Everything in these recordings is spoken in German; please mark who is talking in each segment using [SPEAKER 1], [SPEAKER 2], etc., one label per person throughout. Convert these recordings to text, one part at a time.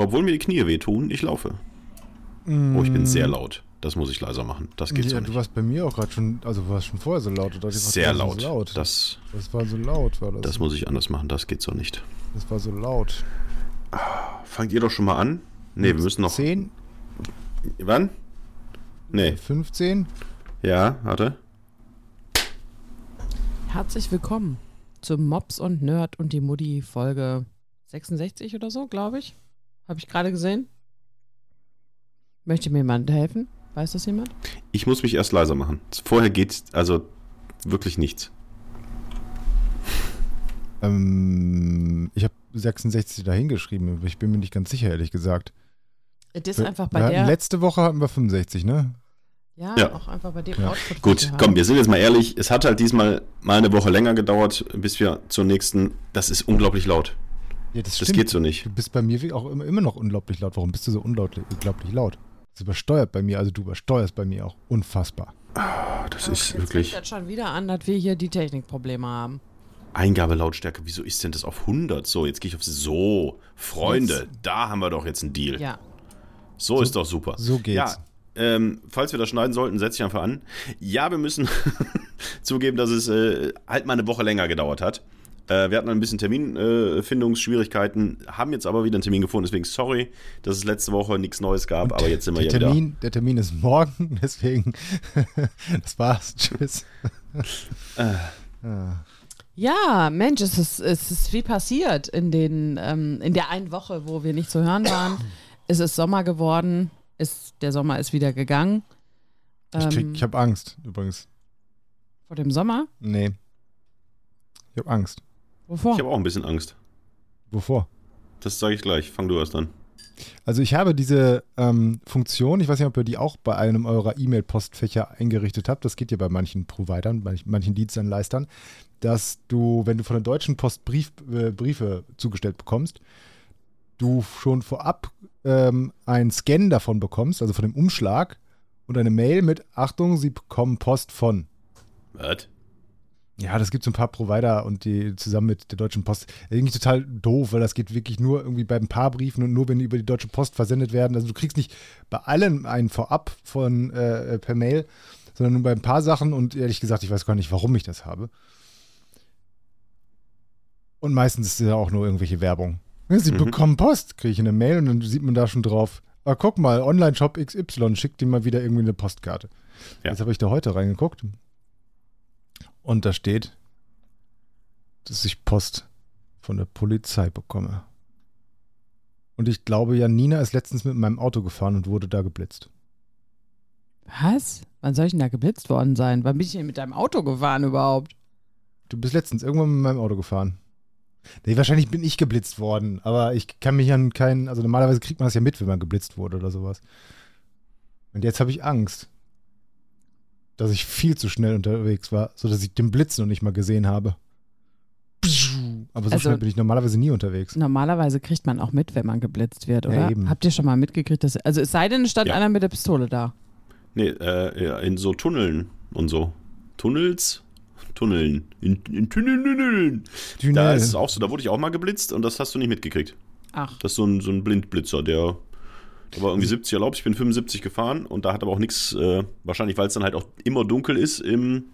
[SPEAKER 1] Obwohl mir die Knie wehtun, ich laufe. Oh, ich bin sehr laut. Das muss ich leiser machen. Das geht
[SPEAKER 2] ja,
[SPEAKER 1] so
[SPEAKER 2] du
[SPEAKER 1] nicht.
[SPEAKER 2] warst bei mir auch gerade schon, also du warst schon vorher so laut. Oder?
[SPEAKER 1] Sehr
[SPEAKER 2] so
[SPEAKER 1] laut.
[SPEAKER 2] laut.
[SPEAKER 1] Das,
[SPEAKER 2] Das war so laut, war das.
[SPEAKER 1] das muss ich anders machen. Das geht so nicht.
[SPEAKER 2] Das war so laut.
[SPEAKER 1] Fangt ihr doch schon mal an? Nee, wir müssen noch.
[SPEAKER 2] 10,
[SPEAKER 1] Wann? Nee.
[SPEAKER 2] 15.
[SPEAKER 1] Ja, warte.
[SPEAKER 3] Herzlich willkommen zu Mops und Nerd und die Mutti Folge 66 oder so, glaube ich. Habe ich gerade gesehen. Möchte mir jemand helfen? Weiß das jemand?
[SPEAKER 1] Ich muss mich erst leiser machen. Vorher geht also wirklich nichts.
[SPEAKER 2] Ähm, ich habe 66 dahingeschrieben, aber ich bin mir nicht ganz sicher, ehrlich gesagt.
[SPEAKER 3] Es ist
[SPEAKER 2] Wir-
[SPEAKER 3] einfach bei der.
[SPEAKER 2] Letzte Woche hatten wir 65, ne?
[SPEAKER 3] Ja,
[SPEAKER 1] Ja.
[SPEAKER 3] auch einfach bei dem
[SPEAKER 2] Ja.
[SPEAKER 3] Was
[SPEAKER 1] Gut,
[SPEAKER 3] wir
[SPEAKER 1] komm,
[SPEAKER 3] haben.
[SPEAKER 1] wir sind jetzt mal ehrlich. Es hat halt diesmal mal eine Woche länger gedauert, bis wir zur nächsten. Das ist unglaublich laut.
[SPEAKER 2] Ja, das,
[SPEAKER 1] Das geht so nicht.
[SPEAKER 2] Du bist bei mir wie- auch immer, immer noch unglaublich laut. Warum bist du so unglaublich, unglaublich laut? Das übersteuert bei mir, also du übersteuerst bei mir auch unfassbar.
[SPEAKER 1] Ah, Das
[SPEAKER 3] Ach,
[SPEAKER 1] ist
[SPEAKER 3] jetzt
[SPEAKER 1] wirklich.
[SPEAKER 3] das schon wieder an, dass wir hier die Technikprobleme haben.
[SPEAKER 1] Eingabelautstärke. Wieso ist denn das auf 100? So, jetzt gehe ich auf so. Freunde, da haben wir doch jetzt einen Deal.
[SPEAKER 3] Ja.
[SPEAKER 1] So, ist doch super.
[SPEAKER 2] So geht's.
[SPEAKER 1] Ja, ähm, falls wir das schneiden sollten, setze ich einfach an. Ja, wir müssen zugeben, dass es äh, halt mal eine Woche länger gedauert hat. Äh, wir hatten ein bisschen Terminfindungsschwierigkeiten, haben jetzt aber wieder einen Termin gefunden. Deswegen sorry, dass es letzte Woche nichts Neues gab, aber jetzt sind wir
[SPEAKER 2] der,
[SPEAKER 1] ja wieder.
[SPEAKER 2] Termin, der Termin ist morgen, deswegen das war's. Tschüss. Ah.
[SPEAKER 3] Ja, Mensch, es ist, es ist viel passiert in, den, ähm, in der einen Woche, wo wir nicht zu hören waren. Es ist Sommer geworden. Ist, der Sommer ist wieder gegangen.
[SPEAKER 2] Ich,
[SPEAKER 3] Ähm,
[SPEAKER 2] ich habe Angst übrigens.
[SPEAKER 3] vor dem Sommer?
[SPEAKER 2] Nee. Ich habe Angst.
[SPEAKER 3] Wovor?
[SPEAKER 1] Ich habe auch ein bisschen Angst.
[SPEAKER 2] Wovor?
[SPEAKER 1] Das sage ich gleich. Fang du erst an.
[SPEAKER 2] Also ich habe diese ähm, Funktion, ich weiß nicht, ob ihr die auch bei einem eurer E-Mail-Postfächer eingerichtet habt, das geht ja bei manchen Providern, bei manchen Dienstanleistern, dass du, wenn du von der Deutschen Post Brief, äh, Briefe zugestellt bekommst, du schon vorab ähm, einen Scan davon bekommst, also von dem Umschlag und eine Mail mit Achtung, sie bekommen Post von.
[SPEAKER 1] Was?
[SPEAKER 2] Ja, das gibt so ein paar Provider und die zusammen mit der Deutschen Post. Irgendwie total doof, weil das geht wirklich nur irgendwie bei ein paar Briefen und nur wenn die über die Deutsche Post versendet werden. Also du kriegst nicht bei allen einen vorab von äh, per Mail, sondern nur bei ein paar Sachen und ehrlich gesagt, ich weiß gar nicht, warum ich das habe. Und meistens ist es ja auch nur irgendwelche Werbung. Sie
[SPEAKER 1] Mhm.
[SPEAKER 2] bekommen Post, kriege ich eine Mail und dann sieht man da schon drauf. Ah, guck mal, Online-Shop XY, schickt dir mal wieder irgendwie eine Postkarte.
[SPEAKER 1] Ja.
[SPEAKER 2] Jetzt habe ich da heute reingeguckt und da steht, dass ich Post von der Polizei bekomme. Und ich glaube, Janina ist letztens mit meinem Auto gefahren und wurde da geblitzt.
[SPEAKER 3] Was? Wann soll ich denn da geblitzt worden sein? Wann bin ich denn mit deinem Auto gefahren überhaupt?
[SPEAKER 2] Du bist letztens irgendwann mit meinem Auto gefahren. Nee, wahrscheinlich bin ich geblitzt worden, aber ich kann mich an keinen, also normalerweise kriegt man das ja mit, wenn man geblitzt wurde oder sowas. Und jetzt habe ich Angst, dass ich viel zu schnell unterwegs war, sodass ich den Blitz noch nicht mal gesehen habe. Aber so
[SPEAKER 3] Also-
[SPEAKER 2] schnell bin ich normalerweise nie unterwegs.
[SPEAKER 3] Normalerweise kriegt man auch mit, wenn man geblitzt wird,
[SPEAKER 2] Ja,
[SPEAKER 3] oder?
[SPEAKER 2] eben.
[SPEAKER 3] Habt ihr schon mal mitgekriegt, dass. Also es sei denn, es stand
[SPEAKER 1] Ja.
[SPEAKER 3] einer mit der Pistole da.
[SPEAKER 1] Nee, äh, ja, in so Tunneln und so. Tunnels? Tunneln. In, in Tunneln. Da
[SPEAKER 2] Tunnel.
[SPEAKER 1] ist es auch so, da wurde ich auch mal geblitzt und das hast du nicht mitgekriegt.
[SPEAKER 3] Ach.
[SPEAKER 1] Das ist so ein, so ein Blindblitzer, der, der war irgendwie 70 erlaubt. Ich bin 75 gefahren und da hat aber auch nichts, äh, wahrscheinlich weil es dann halt auch immer dunkel ist im,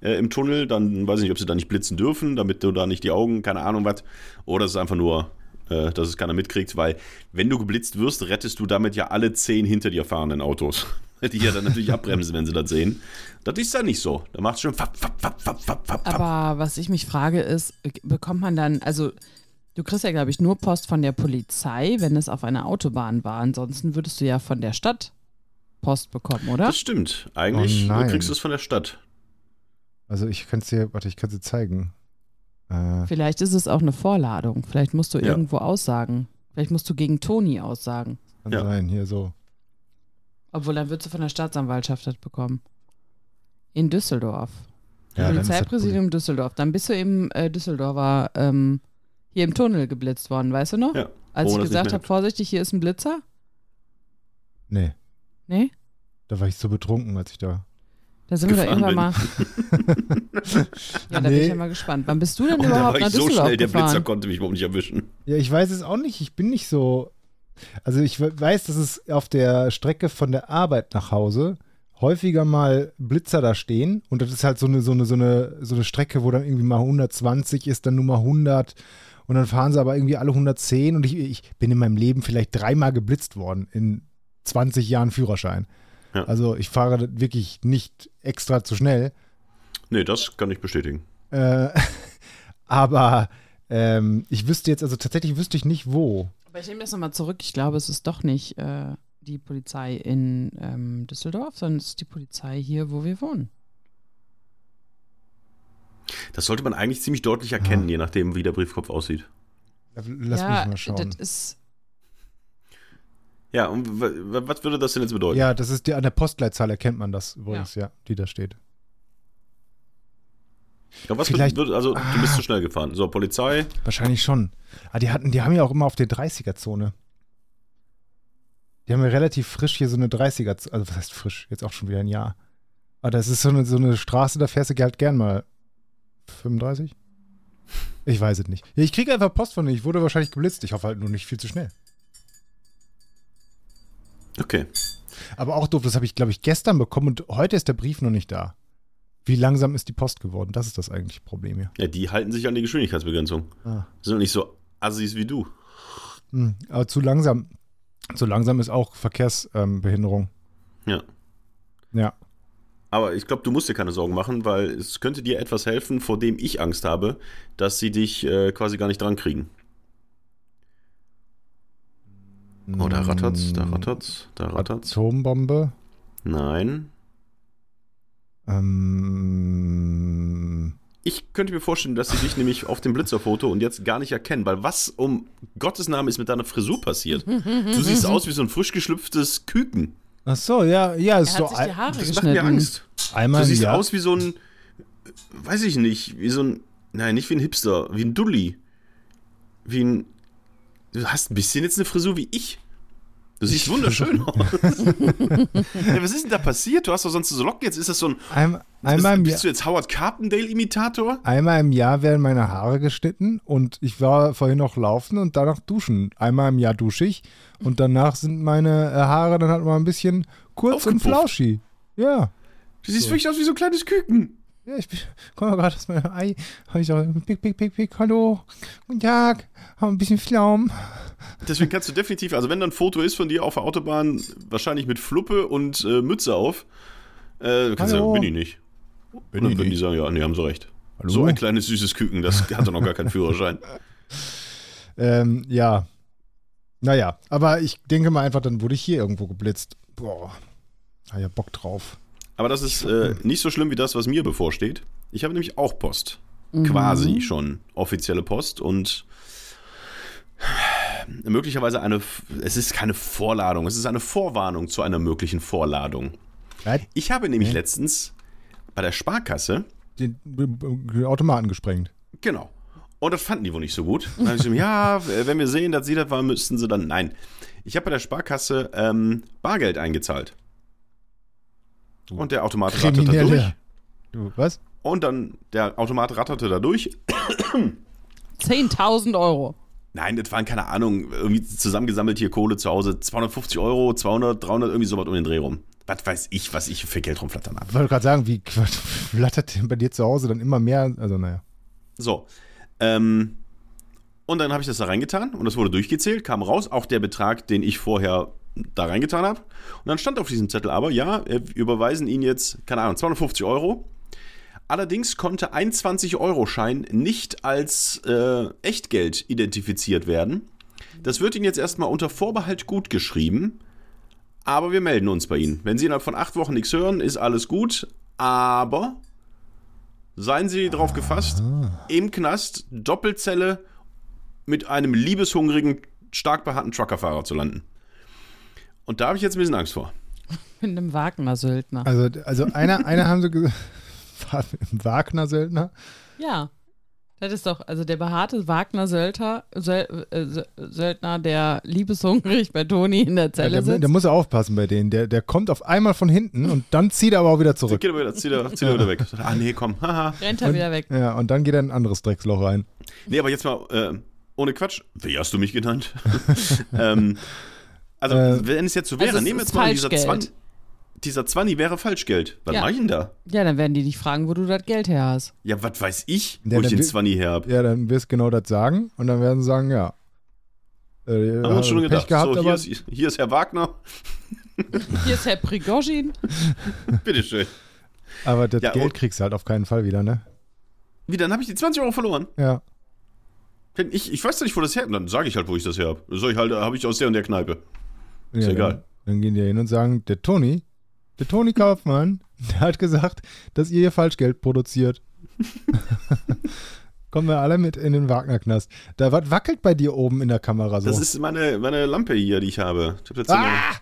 [SPEAKER 1] äh, im Tunnel. Dann weiß ich nicht, ob sie da nicht blitzen dürfen, damit du da nicht die Augen, keine Ahnung was. Oder es ist einfach nur, äh, dass es keiner mitkriegt, weil wenn du geblitzt wirst, rettest du damit ja alle zehn hinter dir fahrenden Autos. Die ja dann natürlich abbremsen, wenn sie das sehen. Das ist ja nicht so. Da macht es schon fapp, fapp, fapp, fapp, fapp, fapp.
[SPEAKER 3] Aber was ich mich frage ist, bekommt man dann, also du kriegst ja, glaube ich, nur Post von der Polizei, wenn es auf einer Autobahn war. Ansonsten würdest du ja von der Stadt Post bekommen, oder?
[SPEAKER 1] Das stimmt. Eigentlich
[SPEAKER 2] Oh nein.
[SPEAKER 1] kriegst du es von der Stadt.
[SPEAKER 2] Also ich kann es dir, warte, ich kann es dir zeigen. Äh,
[SPEAKER 3] Vielleicht ist es auch eine Vorladung. Vielleicht musst du
[SPEAKER 1] Ja.
[SPEAKER 3] irgendwo aussagen. Vielleicht musst du gegen Toni aussagen.
[SPEAKER 2] kann
[SPEAKER 1] Ja.
[SPEAKER 2] sein, hier so.
[SPEAKER 3] Obwohl, dann würdest du von der Staatsanwaltschaft das bekommen. In Düsseldorf.
[SPEAKER 2] Ja,
[SPEAKER 3] Polizeipräsidium Düsseldorf. Dann bist du im äh, Düsseldorfer, ähm, hier im Tunnel geblitzt worden, weißt du noch?
[SPEAKER 1] Ja.
[SPEAKER 3] Als ich gesagt habe, vorsichtig, hier ist ein Blitzer?
[SPEAKER 2] Nee,
[SPEAKER 3] Nee?
[SPEAKER 2] da war ich so betrunken, als ich da.
[SPEAKER 3] Da sind wir doch irgendwann mal. ja, da bin
[SPEAKER 2] Nee.
[SPEAKER 3] ich ja mal gespannt. Wann bist du denn
[SPEAKER 1] Und da war
[SPEAKER 3] überhaupt
[SPEAKER 1] ich
[SPEAKER 3] nach
[SPEAKER 1] so
[SPEAKER 3] Düsseldorf
[SPEAKER 1] schnell, der
[SPEAKER 3] gefahren?
[SPEAKER 1] Blitzer konnte mich überhaupt nicht erwischen.
[SPEAKER 2] Ja, ich weiß es auch nicht. Ich bin nicht so. Also ich we- weiß, dass es auf der Strecke von der Arbeit nach Hause häufiger mal Blitzer da stehen und das ist halt so eine, so eine, so eine, so eine Strecke, wo dann irgendwie mal 120 ist, dann nur mal 100 und dann fahren sie aber irgendwie alle 110 und ich, ich bin in meinem Leben vielleicht dreimal geblitzt worden in 20 Jahren Führerschein.
[SPEAKER 1] Ja.
[SPEAKER 2] Also ich fahre wirklich nicht extra zu schnell.
[SPEAKER 1] Nee, das kann ich bestätigen.
[SPEAKER 2] Äh, aber ähm, ich wüsste jetzt, also tatsächlich wüsste ich nicht wo.
[SPEAKER 3] Aber ich nehme das nochmal zurück. Ich glaube, es ist doch nicht äh, die Polizei in ähm, Düsseldorf, sondern es ist die Polizei hier, wo wir wohnen.
[SPEAKER 1] Das sollte man eigentlich ziemlich deutlich erkennen, je nachdem, wie der Briefkopf aussieht.
[SPEAKER 2] Lass
[SPEAKER 3] ja,
[SPEAKER 2] mich mal schauen.
[SPEAKER 3] das ist.
[SPEAKER 1] Ja, und wa- wa- was würde das denn jetzt bedeuten?
[SPEAKER 2] Ja, das ist die, an der Postleitzahl erkennt man das übrigens, ja, die da steht.
[SPEAKER 1] Ja, was
[SPEAKER 2] Vielleicht-
[SPEAKER 1] wird, also du bist zu schnell gefahren. So, Polizei.
[SPEAKER 2] Wahrscheinlich schon. Aber die hatten, die haben ja auch immer auf der 30er-Zone. Die haben ja relativ frisch hier so eine 30er, -Zone. also was heißt frisch? Jetzt auch schon wieder ein Jahr. Aber das ist so eine, so eine Straße, da fährst du halt gern mal 35? Ich weiß es nicht. Ich kriege einfach Post von denen. Ich wurde wahrscheinlich geblitzt. Ich hoffe halt nur nicht viel zu schnell.
[SPEAKER 1] Okay.
[SPEAKER 2] Aber auch doof, das habe ich, glaube ich, gestern bekommen und heute ist der Brief noch nicht da. Wie langsam ist die Post geworden? Das ist das eigentliche Problem hier.
[SPEAKER 1] Ja, die halten sich an die Geschwindigkeitsbegrenzung.
[SPEAKER 2] Ah.
[SPEAKER 1] Sind doch nicht so Assis wie du.
[SPEAKER 2] Hm, aber zu langsam. Zu langsam ist auch Verkehrsbehinderung.
[SPEAKER 1] Ja.
[SPEAKER 2] Ja.
[SPEAKER 1] Aber ich glaube, du musst dir keine Sorgen machen, weil es könnte dir etwas helfen, vor dem ich Angst habe, dass sie dich äh, quasi gar nicht dran kriegen. Oh, da rattert's, da rattert's, da rattert's.
[SPEAKER 2] Atombombe.
[SPEAKER 1] Nein.
[SPEAKER 2] Ähm,
[SPEAKER 1] Ich könnte mir vorstellen, dass sie dich nämlich auf dem Blitzerfoto und jetzt gar nicht erkennen, weil was um Gottes Namen ist mit deiner Frisur passiert? Du siehst aus wie so ein frisch geschlüpftes Küken.
[SPEAKER 2] Ach so, ja, ja,
[SPEAKER 3] Er
[SPEAKER 2] ist
[SPEAKER 3] hat
[SPEAKER 2] so
[SPEAKER 3] sich die
[SPEAKER 2] ein,
[SPEAKER 3] Haare
[SPEAKER 1] Das macht mir Angst.
[SPEAKER 2] einmal
[SPEAKER 1] Du siehst
[SPEAKER 2] Jahr.
[SPEAKER 1] aus wie so ein, weiß ich nicht, wie so ein, nein, nicht wie ein Hipster, wie ein Dulli. Wie ein, du hast ein bisschen jetzt eine Frisur wie ich. Du siehst wunderschön aus. ja, was ist denn da passiert? Du hast doch sonst so Locken, jetzt ist das so ein,
[SPEAKER 2] Ein, einmal, im
[SPEAKER 1] bist,
[SPEAKER 2] Jahr,
[SPEAKER 1] du jetzt Howard Carpendale-Imitator?
[SPEAKER 2] einmal im Jahr werden meine Haare geschnitten und ich war vorhin noch laufen und danach duschen. Einmal im Jahr dusche ich und danach sind meine äh, Haare dann halt mal ein bisschen kurz und
[SPEAKER 1] Aufgepufft.
[SPEAKER 2] flauschi. Ja.
[SPEAKER 1] Du siehst
[SPEAKER 2] So.
[SPEAKER 1] wirklich aus wie so ein kleines Küken.
[SPEAKER 2] Ja, ich bin, komm mal gerade aus meinem Ei. Hab ich auch, pick, pick, pick, pick, hallo, guten Tag, hab ein bisschen Pflaumen.
[SPEAKER 1] Deswegen kannst du definitiv, also wenn da ein Foto ist von dir auf der Autobahn, wahrscheinlich mit Fluppe und äh, Mütze auf, äh, kannst du
[SPEAKER 2] Hallo.
[SPEAKER 1] sagen, bin ich nicht.
[SPEAKER 2] Bin
[SPEAKER 1] und dann würden die sagen, ja, nee, haben sie recht.
[SPEAKER 2] Hallo?
[SPEAKER 1] So ein kleines süßes Küken, das hat doch noch gar keinen Führerschein.
[SPEAKER 2] Ähm, ja. Naja, aber ich denke mal einfach, dann wurde ich hier irgendwo geblitzt. Boah, hab ja Bock drauf.
[SPEAKER 1] Aber das ist äh, nicht so schlimm wie das, was mir bevorsteht. Ich habe nämlich auch Post. Quasi schon offizielle Post und möglicherweise eine, es ist keine Vorladung, es ist eine Vorwarnung zu einer möglichen Vorladung.
[SPEAKER 2] Hat
[SPEAKER 1] Ich habe nämlich
[SPEAKER 2] Hä?
[SPEAKER 1] letztens bei der Sparkasse
[SPEAKER 2] den, Automaten gesprengt.
[SPEAKER 1] Genau. Und das fanden die wohl nicht so gut. Dann habe ich gesagt, ja, wenn wir sehen, dass sie das war, müssten sie dann. Nein. Ich habe bei der Sparkasse ähm, Bargeld eingezahlt. Und der Automat ratterte da durch.
[SPEAKER 2] Kriminelle. Du, was?
[SPEAKER 1] Und dann, der Automat ratterte da durch.
[SPEAKER 3] 10.000 Euro.
[SPEAKER 1] Nein, das waren keine Ahnung, irgendwie zusammengesammelt hier Kohle zu Hause. 250 Euro, 200, 300, irgendwie sowas um den Dreh rum. Was weiß ich, was ich für Geld rumflattern habe.
[SPEAKER 2] Ich wollte gerade sagen, wie flattert denn bei dir zu Hause dann immer mehr? Also, naja.
[SPEAKER 1] So. Ähm, und dann habe ich das da reingetan und das wurde durchgezählt, kam raus, auch der Betrag, den ich vorher da reingetan habe. Und dann stand auf diesem Zettel aber, ja, wir überweisen Ihnen jetzt, keine Ahnung, 250 Euro. Allerdings konnte ein 20-Euro-Schein nicht als äh, Echtgeld identifiziert werden. Das wird Ihnen jetzt erstmal unter Vorbehalt gut geschrieben, aber wir melden uns bei Ihnen. Wenn Sie innerhalb von acht Wochen nichts hören, ist alles gut, aber seien Sie darauf gefasst, im Knast Doppelzelle mit einem liebeshungrigen, stark behaarten Truckerfahrer zu landen. Und da habe ich jetzt ein bisschen Angst vor.
[SPEAKER 3] Mit einem Wagner-Söldner.
[SPEAKER 2] Also, also einer, einer haben sie gesagt, Wagner-Söldner.
[SPEAKER 3] Ja. Das ist doch, also der behaarte Wagner-Söldner, Söl, äh, Sö- Söldner, der liebeshungrig bei Toni in der
[SPEAKER 2] Ja,
[SPEAKER 3] Zelle
[SPEAKER 2] der,
[SPEAKER 3] sitzt.
[SPEAKER 2] der muss aufpassen bei denen. Der, der kommt auf einmal von hinten und dann zieht er aber auch wieder zurück.
[SPEAKER 1] Geht er wieder, zieht er, zieht er wieder weg. Ah, nee, komm.
[SPEAKER 3] Rennt er wieder weg.
[SPEAKER 2] Ja, und dann geht er in ein anderes Drecksloch rein.
[SPEAKER 1] Nee, aber jetzt mal, äh, ohne Quatsch, wie hast du mich genannt? ähm, also,
[SPEAKER 2] Äh,
[SPEAKER 1] wenn es jetzt so wäre,
[SPEAKER 3] also
[SPEAKER 1] nehmen wir jetzt mal dieser
[SPEAKER 3] Falschgeld.
[SPEAKER 1] 20, dieser 20 wäre Falschgeld. Was
[SPEAKER 3] Ja.
[SPEAKER 1] mach ich denn da?
[SPEAKER 3] Ja, dann werden die dich fragen, wo du das Geld her hast.
[SPEAKER 1] Ja, was weiß ich,
[SPEAKER 2] Ja,
[SPEAKER 1] wo ich den
[SPEAKER 2] will-
[SPEAKER 1] 20 her hab.
[SPEAKER 2] Ja, dann wirst du genau das sagen und dann werden sie sagen, ja. Äh,
[SPEAKER 1] Haben wir uns schon
[SPEAKER 2] Pech
[SPEAKER 1] gedacht.
[SPEAKER 2] gehabt,
[SPEAKER 1] so, hier ist, hier ist Herr Wagner.
[SPEAKER 3] Hier ist Herr Prigozhin.
[SPEAKER 1] Bitteschön.
[SPEAKER 2] aber das
[SPEAKER 1] Ja,
[SPEAKER 2] Geld kriegst du halt auf keinen Fall wieder, ne?
[SPEAKER 1] Wie, dann habe ich die 20 Euro verloren.
[SPEAKER 2] Ja.
[SPEAKER 1] Ich, ich weiß doch nicht, wo das her Dann sage ich halt, wo ich das her habe. Sag ich halt, habe ich aus der und der Kneipe.
[SPEAKER 2] Ja
[SPEAKER 1] Ist egal.
[SPEAKER 2] Dann, dann gehen die hin und sagen, der Toni, der Toni Kaufmann, der hat gesagt, dass ihr hier Falschgeld produziert. Kommen wir alle mit in den Wagner-Knast. Da was wackelt bei dir oben in der Kamera so.
[SPEAKER 1] Das ist meine, meine Lampe hier, die ich habe. Ich habe
[SPEAKER 2] ah!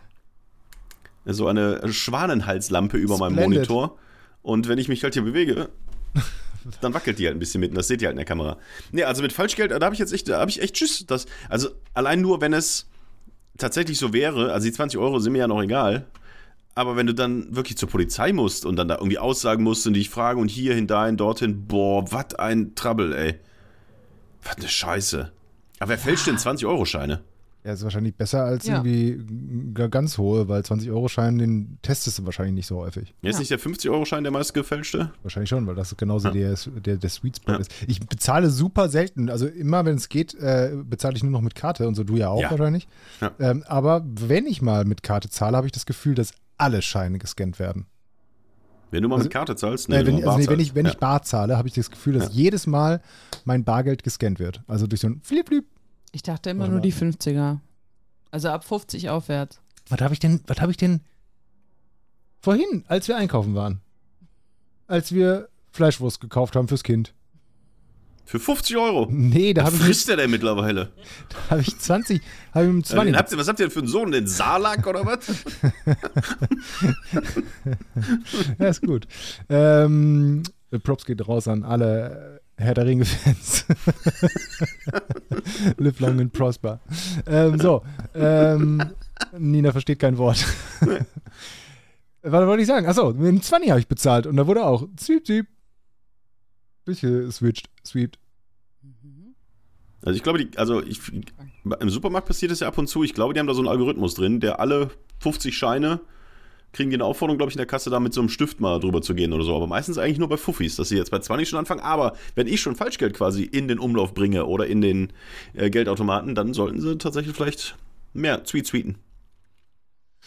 [SPEAKER 1] hier so eine Schwanenhalslampe über meinem
[SPEAKER 2] Splendid.
[SPEAKER 1] Monitor. Und wenn ich mich halt hier bewege, dann wackelt die halt ein bisschen mit. Und das seht ihr halt in der Kamera. Nee, also mit Falschgeld, da habe ich jetzt echt, da habe ich echt Tschüss. Das, also allein nur, wenn es tatsächlich so wäre, also die 20 Euro sind mir ja noch egal. Aber wenn du dann wirklich zur Polizei musst und dann da irgendwie aussagen musst und dich fragen und hierhin, dahin, dorthin, boah, was ein Trouble, ey. Was eine Scheiße. Aber wer fälscht denn 20-Euro-Scheine?
[SPEAKER 2] Ja, ist wahrscheinlich besser als
[SPEAKER 3] Ja.
[SPEAKER 2] irgendwie ganz hohe, weil 20-Euro-Schein, den testest du wahrscheinlich nicht so häufig.
[SPEAKER 1] Ist
[SPEAKER 3] Ja.
[SPEAKER 1] nicht der 50-Euro-Schein der meist gefälschte?
[SPEAKER 2] Wahrscheinlich schon, weil das genauso
[SPEAKER 1] Ja.
[SPEAKER 2] der, der, der Sweet Spot
[SPEAKER 1] Ja.
[SPEAKER 2] ist. Ich bezahle super selten. Also immer, wenn es geht, äh, bezahle ich nur noch mit Karte und so, du ja auch
[SPEAKER 1] Ja.
[SPEAKER 2] wahrscheinlich.
[SPEAKER 1] Ja.
[SPEAKER 2] Ähm, aber wenn ich mal mit Karte zahle, habe ich das Gefühl, dass alle Scheine gescannt werden.
[SPEAKER 1] Wenn du mal
[SPEAKER 2] Also-
[SPEAKER 1] mit Karte zahlst?
[SPEAKER 2] äh, wenn,
[SPEAKER 1] nur
[SPEAKER 2] also nee, wenn, ich, wenn ich bar zahle, habe ich das Gefühl, dass
[SPEAKER 1] Ja.
[SPEAKER 2] jedes Mal mein Bargeld gescannt wird. Also durch so ein Flip, Flip.
[SPEAKER 3] Ich dachte immer
[SPEAKER 2] Warte
[SPEAKER 3] nur
[SPEAKER 2] mal.
[SPEAKER 3] die 50er. Also ab 50 aufwärts.
[SPEAKER 2] Was habe ich denn, was habe ich denn vorhin, als wir einkaufen waren? Als wir Fleischwurst gekauft haben fürs Kind.
[SPEAKER 1] Für 50 Euro?
[SPEAKER 2] Nee, da habe ich,
[SPEAKER 1] frisst der denn mittlerweile?
[SPEAKER 2] hab ich 20, habe ich mit
[SPEAKER 1] Also,
[SPEAKER 2] 20.
[SPEAKER 1] den habt ihr, was habt ihr denn für einen Sohn? Den Salak oder was?
[SPEAKER 2] Ja, ist gut. Ähm, Props geht raus an alle Herr der Ringe-Fans. Live long and prosper. Ähm, so, ähm, Nina versteht kein Wort. Was wollte ich sagen? Achso, mit dem 20 habe ich bezahlt und da wurde auch Sweep, Sweep. Bisschen switched, sweept.
[SPEAKER 1] Also ich glaube, die, also ich, im Supermarkt passiert das ja ab und zu. Ich glaube, die haben da so einen Algorithmus drin, der alle 50 Scheine kriegen die eine Aufforderung, glaube ich, in der Kasse da mit so einem Stift mal drüber zu gehen oder so. Aber meistens eigentlich nur bei Fuffis, dass sie jetzt bei 20 schon anfangen. Aber wenn ich schon Falschgeld quasi in den Umlauf bringe oder in den äh, Geldautomaten, dann sollten sie tatsächlich vielleicht mehr Tweet tweeten.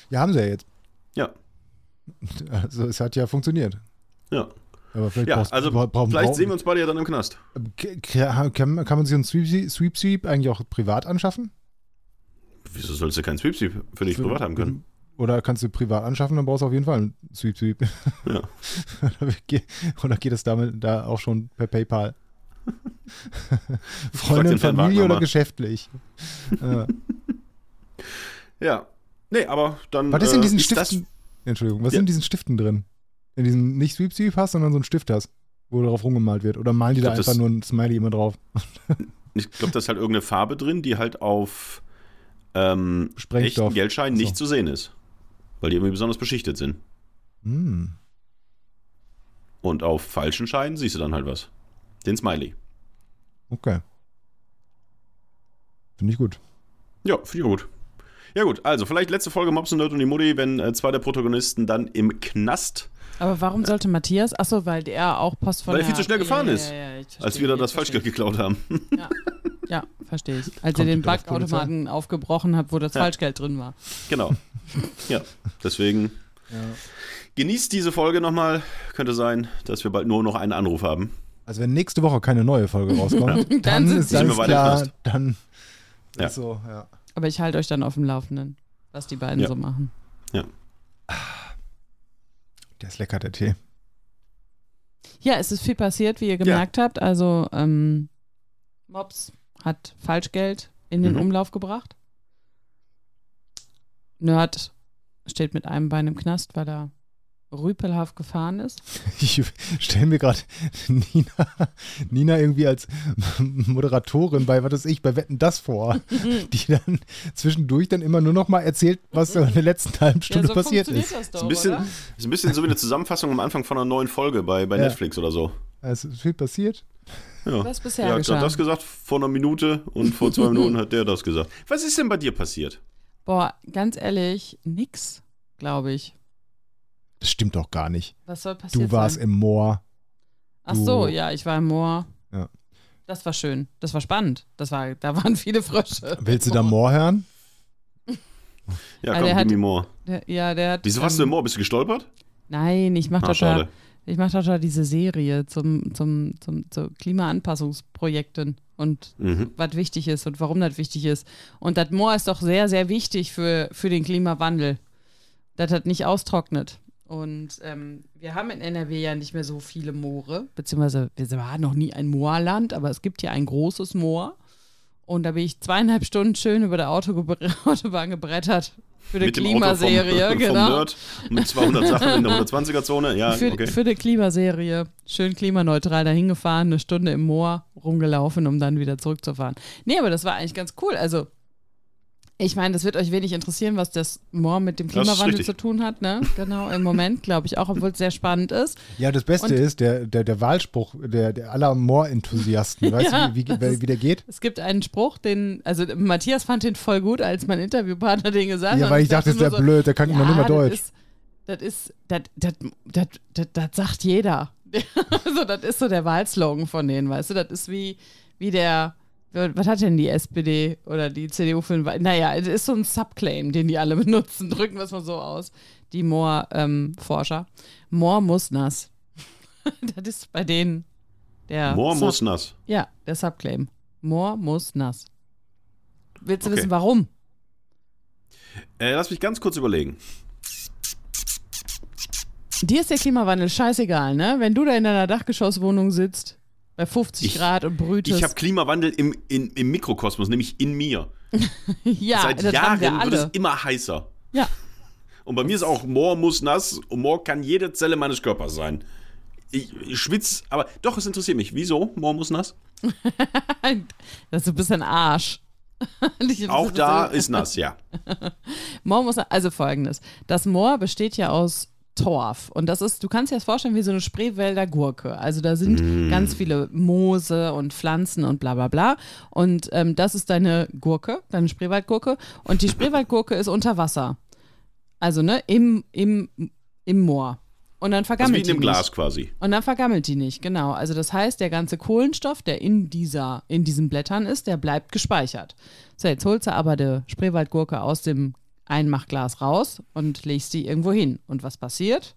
[SPEAKER 2] Ja, haben sie ja jetzt.
[SPEAKER 1] Ja,
[SPEAKER 2] Also, es hat ja funktioniert.
[SPEAKER 1] ja.
[SPEAKER 2] Aber vielleicht
[SPEAKER 1] Ja,
[SPEAKER 2] brauchst-
[SPEAKER 1] also
[SPEAKER 2] bra- brauchen-
[SPEAKER 1] vielleicht sehen wir uns beide ja dann im Knast.
[SPEAKER 2] K- Kann, kann man sich einen Sweep, Sweep Sweep eigentlich auch privat anschaffen?
[SPEAKER 1] Wieso sollst du keinen Sweep Sweep für dich privat haben können?
[SPEAKER 2] Oder kannst du privat anschaffen, dann brauchst du auf jeden Fall einen Sweep Sweep.
[SPEAKER 1] Ja.
[SPEAKER 2] Oder ge- Oder geht es damit da auch schon per PayPal? Freunde und
[SPEAKER 1] Herrn
[SPEAKER 2] Familie oder geschäftlich? äh,
[SPEAKER 1] Ja. Nee, aber dann.
[SPEAKER 2] was ist in
[SPEAKER 1] äh,
[SPEAKER 2] diesen
[SPEAKER 1] das-
[SPEAKER 2] Stiften? Entschuldigung, was
[SPEAKER 1] Ja.
[SPEAKER 2] ist in diesen Stiften drin? In diesem nicht Sweep Sweep hast, sondern so einen Stift hast, wo darauf rumgemalt wird. Oder malen die
[SPEAKER 1] Ich
[SPEAKER 2] da
[SPEAKER 1] glaub,
[SPEAKER 2] einfach nur ein Smiley immer drauf?
[SPEAKER 1] Ich glaube, da ist halt irgendeine Farbe drin, die halt auf ähm,
[SPEAKER 2] Sprengstoff.
[SPEAKER 1] echten Geldscheinen
[SPEAKER 2] Ach so.
[SPEAKER 1] nicht zu sehen ist. Weil die irgendwie besonders beschichtet sind.
[SPEAKER 2] Hm.
[SPEAKER 1] Und auf falschen Scheinen siehst du dann halt was. Den Smiley.
[SPEAKER 2] Okay. Finde ich gut.
[SPEAKER 1] Ja, finde ich auch gut. Ja gut, also vielleicht letzte Folge Mobs und Nerd und die Mutti, wenn äh, zwei der Protagonisten dann im Knast,
[SPEAKER 3] Aber warum sollte Matthias? Achso, weil der auch Post von
[SPEAKER 1] Weil er
[SPEAKER 3] der-
[SPEAKER 1] viel zu schnell gefahren
[SPEAKER 3] ja,
[SPEAKER 1] ist,
[SPEAKER 3] Ja, ja, verstehe,
[SPEAKER 1] als wir da das Falschgeld geklaut haben.
[SPEAKER 3] Ja, ja verstehe ich. Als ihr den? Backautomaten aufgebrochen habt, wo das
[SPEAKER 1] Ja.
[SPEAKER 3] Falschgeld drin war.
[SPEAKER 1] genau. Ja, deswegen genießt diese Folge nochmal. Könnte sein, dass wir bald nur noch einen Anruf haben.
[SPEAKER 2] Also wenn nächste Woche keine neue Folge rauskommt, dann,
[SPEAKER 3] Dann sind
[SPEAKER 2] ist alles klar, dann
[SPEAKER 1] Ja.
[SPEAKER 2] ist so, ja.
[SPEAKER 3] Aber ich halte euch dann auf dem Laufenden, was die beiden
[SPEAKER 1] Ja.
[SPEAKER 3] so machen.
[SPEAKER 2] Der ist lecker, der Tee.
[SPEAKER 3] Ja, es ist viel passiert, wie ihr gemerkt habt. Also ähm, Mops hat Falschgeld in den
[SPEAKER 1] Mhm.
[SPEAKER 3] Umlauf gebracht. Nerd steht mit einem Bein im Knast, weil er rüpelhaft gefahren ist.
[SPEAKER 2] Ich stelle mir gerade Nina, Nina irgendwie als Moderatorin bei, was weiß ich, bei Wetten das vor, die dann zwischendurch dann immer nur noch mal erzählt, was so in der letzten halben Stunde passiert ist.
[SPEAKER 3] das
[SPEAKER 1] Ist ein, bisschen, ist ein bisschen so wie eine Zusammenfassung am Anfang von einer neuen Folge bei, bei
[SPEAKER 2] Ja.
[SPEAKER 1] Netflix oder so.
[SPEAKER 2] Also, es ist viel passiert.
[SPEAKER 1] Ja.
[SPEAKER 3] Was bisher
[SPEAKER 1] Er hat
[SPEAKER 3] geschah.
[SPEAKER 1] gerade das gesagt vor einer Minute und vor zwei Minuten hat der das gesagt. Was ist denn bei dir passiert?
[SPEAKER 3] Boah, ganz ehrlich, nix, glaube ich.
[SPEAKER 2] Das stimmt doch gar nicht.
[SPEAKER 3] Was soll passiert
[SPEAKER 2] Du warst
[SPEAKER 3] sein?
[SPEAKER 2] im Moor.
[SPEAKER 3] Ach so,
[SPEAKER 2] du-
[SPEAKER 3] ja, ich war im Moor.
[SPEAKER 2] Ja.
[SPEAKER 3] Das war schön. Das war spannend. Das war, da waren viele Frösche.
[SPEAKER 2] Willst du da Moor hören?
[SPEAKER 1] Ja,
[SPEAKER 3] Ah,
[SPEAKER 1] komm,
[SPEAKER 3] hat-
[SPEAKER 1] gib mir more.
[SPEAKER 3] Der, ja, der hat.
[SPEAKER 1] Wieso warst du
[SPEAKER 3] ähm,
[SPEAKER 1] im Moor? Bist du gestolpert?
[SPEAKER 3] Nein, ich mach
[SPEAKER 1] Ah,
[SPEAKER 3] doch da,
[SPEAKER 1] schade.
[SPEAKER 3] Ich mach doch da diese Serie zum, zum, zum, zu Klimaanpassungsprojekten und
[SPEAKER 1] Mhm.
[SPEAKER 3] was wichtig ist und warum das wichtig ist. Und das Moor ist doch sehr, sehr wichtig für, für den Klimawandel. Das hat nicht austrocknet. Und ähm, wir haben in NRW ja nicht mehr so viele Moore, beziehungsweise wir waren noch nie ein Moorland, aber es gibt hier ein großes Moor. Und da bin ich zweieinhalb Stunden schön über der Autobahn gebrettert für die Klimaserie, genau.
[SPEAKER 1] Nerd mit 200 Sachen in der 120er-Zone. Ja,
[SPEAKER 3] für,
[SPEAKER 1] okay.
[SPEAKER 3] für die Klimaserie. Schön klimaneutral dahin gefahren, eine Stunde im Moor rumgelaufen, um dann wieder zurückzufahren. Nee, aber das war eigentlich ganz cool. Also, ich meine, das wird euch wenig interessieren, was das Moor mit dem Klimawandel zu tun hat, ne? Genau, im Moment, glaube ich auch, obwohl es sehr spannend ist.
[SPEAKER 2] Ja, das Beste
[SPEAKER 3] Und-
[SPEAKER 2] ist, der, der, der Wahlspruch der, der aller Moor-Enthusiasten. Weißt
[SPEAKER 3] Ja,
[SPEAKER 2] du, wie, wie, wie der geht?
[SPEAKER 3] Es gibt einen Spruch, den, also Matthias fand den voll gut, als mein Interviewpartner den gesagt hat.
[SPEAKER 2] Ja, weil ich dachte, das ist der blöd, der kann noch nicht mal Deutsch.
[SPEAKER 3] Das ist, das ist, das, das, das, das, das sagt jeder. also, das ist so der Wahlslogan von denen, weißt du? Das ist wie, wie der, was hat denn die SPD oder die CDU für ein, naja, es ist so ein Subclaim, den die alle benutzen. Drücken wir es mal so aus. Die Moor-Forscher. Moor muss nass. das ist bei denen der
[SPEAKER 1] Moor
[SPEAKER 3] Sub-
[SPEAKER 1] muss nass.
[SPEAKER 3] ja, der Subclaim. Moor muss nass. Willst du
[SPEAKER 1] Okay.
[SPEAKER 3] wissen, warum?
[SPEAKER 1] Äh, lass mich ganz kurz überlegen.
[SPEAKER 3] Dir ist der Klimawandel scheißegal, ne? Wenn du da in deiner Dachgeschosswohnung sitzt, bei 50
[SPEAKER 1] Ich-
[SPEAKER 3] Grad und brütest.
[SPEAKER 1] Ich habe Klimawandel im, in, im Mikrokosmos, nämlich in mir.
[SPEAKER 3] ja,
[SPEAKER 1] Seit Jahren wird es immer heißer.
[SPEAKER 3] Ja,
[SPEAKER 1] Und bei mir ist auch Moor muss nass und Moor kann jede Zelle meines Körpers sein. Ich, ich schwitze, aber doch, es interessiert mich. Wieso? Moor muss nass?
[SPEAKER 3] das ist ein bisschen Arsch.
[SPEAKER 1] Auch da ist nass, ja.
[SPEAKER 3] Moor muss, also folgendes. Das Moor besteht ja aus Torf. Und das ist, du kannst dir das vorstellen wie so eine Spreewälder Gurke. Also da sind
[SPEAKER 1] Mm.
[SPEAKER 3] ganz viele Moose und Pflanzen und bla bla bla. Und ähm, das ist deine Gurke, deine Spreewaldgurke. Und die Spreewaldgurke ist unter Wasser. Also, ne, im, im, im Moor. Und dann
[SPEAKER 1] Also wie
[SPEAKER 3] vergammelt
[SPEAKER 1] in
[SPEAKER 3] die
[SPEAKER 1] dem
[SPEAKER 3] nicht.
[SPEAKER 1] Glas quasi.
[SPEAKER 3] Und dann vergammelt die nicht, genau. Also das heißt, der ganze Kohlenstoff, der in, dieser, in diesen Blättern ist, der bleibt gespeichert. So, jetzt holst du aber die Spreewaldgurke aus dem Einmachglas raus und legst die irgendwo hin. Und was passiert?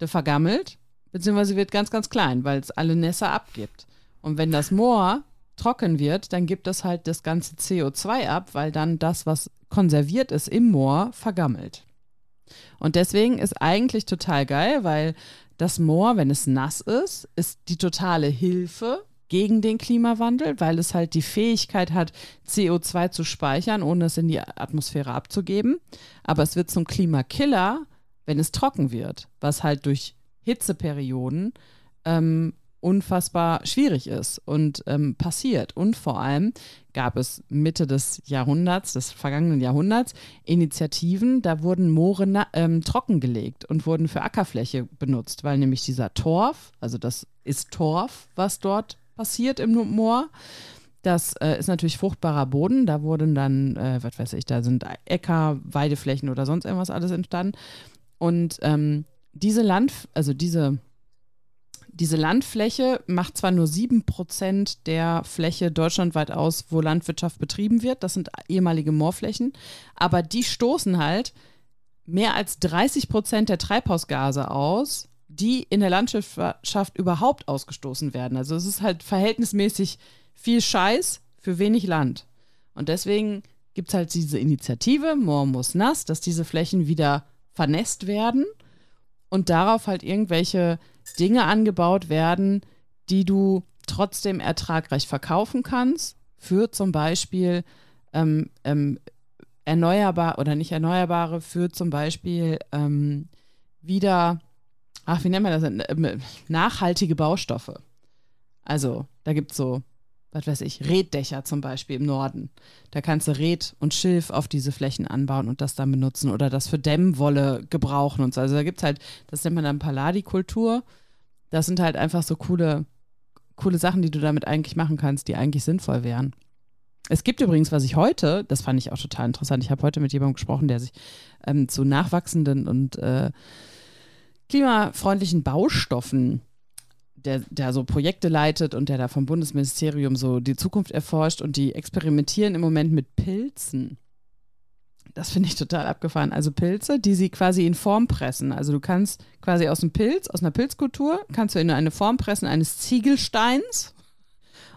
[SPEAKER 3] Der vergammelt, beziehungsweise wird ganz, ganz klein, weil es alle Nässe abgibt. Und wenn das Moor trocken wird, dann gibt es halt das ganze CO2 ab, weil dann das, was konserviert ist im Moor, vergammelt. Und deswegen ist eigentlich total geil, weil das Moor, wenn es nass ist, ist die totale Hilfe gegen den Klimawandel, weil es halt die Fähigkeit hat, CO2 zu speichern, ohne es in die Atmosphäre abzugeben. Aber es wird zum Klimakiller, wenn es trocken wird, was halt durch Hitzeperioden ähm, unfassbar schwierig ist und ähm, passiert. Und vor allem gab es Mitte des Jahrhunderts, des vergangenen Jahrhunderts, Initiativen, da wurden Moore ähm, trockengelegt und wurden für Ackerfläche benutzt, weil nämlich dieser Torf, also das ist Torf, was dort passiert im Moor. Das äh, ist natürlich fruchtbarer Boden. Da wurden dann, äh, was weiß ich, da sind Äcker, Weideflächen oder sonst irgendwas alles entstanden. Und ähm, diese Land, also diese, diese Landfläche macht zwar nur 7% der Fläche deutschlandweit aus, wo Landwirtschaft betrieben wird. Das sind ehemalige Moorflächen. Aber die stoßen halt mehr als 30% der Treibhausgase aus, die in der Landwirtschaft überhaupt ausgestoßen werden. Also es ist halt verhältnismäßig viel Scheiß für wenig Land. Und deswegen gibt es halt diese Initiative, Moor muss nass, dass diese Flächen wieder vernässt werden und darauf halt irgendwelche Dinge angebaut werden, die du trotzdem ertragreich verkaufen kannst, für zum Beispiel ähm, ähm, erneuerbar oder nicht erneuerbare, für zum Beispiel ähm, wieder, ach, wie nennt man das? Ähm, Nachhaltige Baustoffe. Also, da gibt es so, was weiß ich, Reddächer zum Beispiel im Norden. Da kannst du Red und Schilf auf diese Flächen anbauen und das dann benutzen oder das für Dämmwolle gebrauchen und so. Also da gibt es halt, das nennt man dann Palladikultur. Das sind halt einfach so coole, coole Sachen, die du damit eigentlich machen kannst, die eigentlich sinnvoll wären. Es gibt übrigens, was ich heute, das fand ich auch total interessant, ich habe heute mit jemandem gesprochen, der sich ähm, zu nachwachsenden und äh, klimafreundlichen Baustoffen, der, der so Projekte leitet und der da vom Bundesministerium so die Zukunft erforscht und die experimentieren im Moment mit Pilzen. Das finde ich total abgefahren. Also Pilze, die sie quasi in Form pressen. Also du kannst quasi aus einem Pilz, aus einer Pilzkultur, kannst du in eine Form pressen eines Ziegelsteins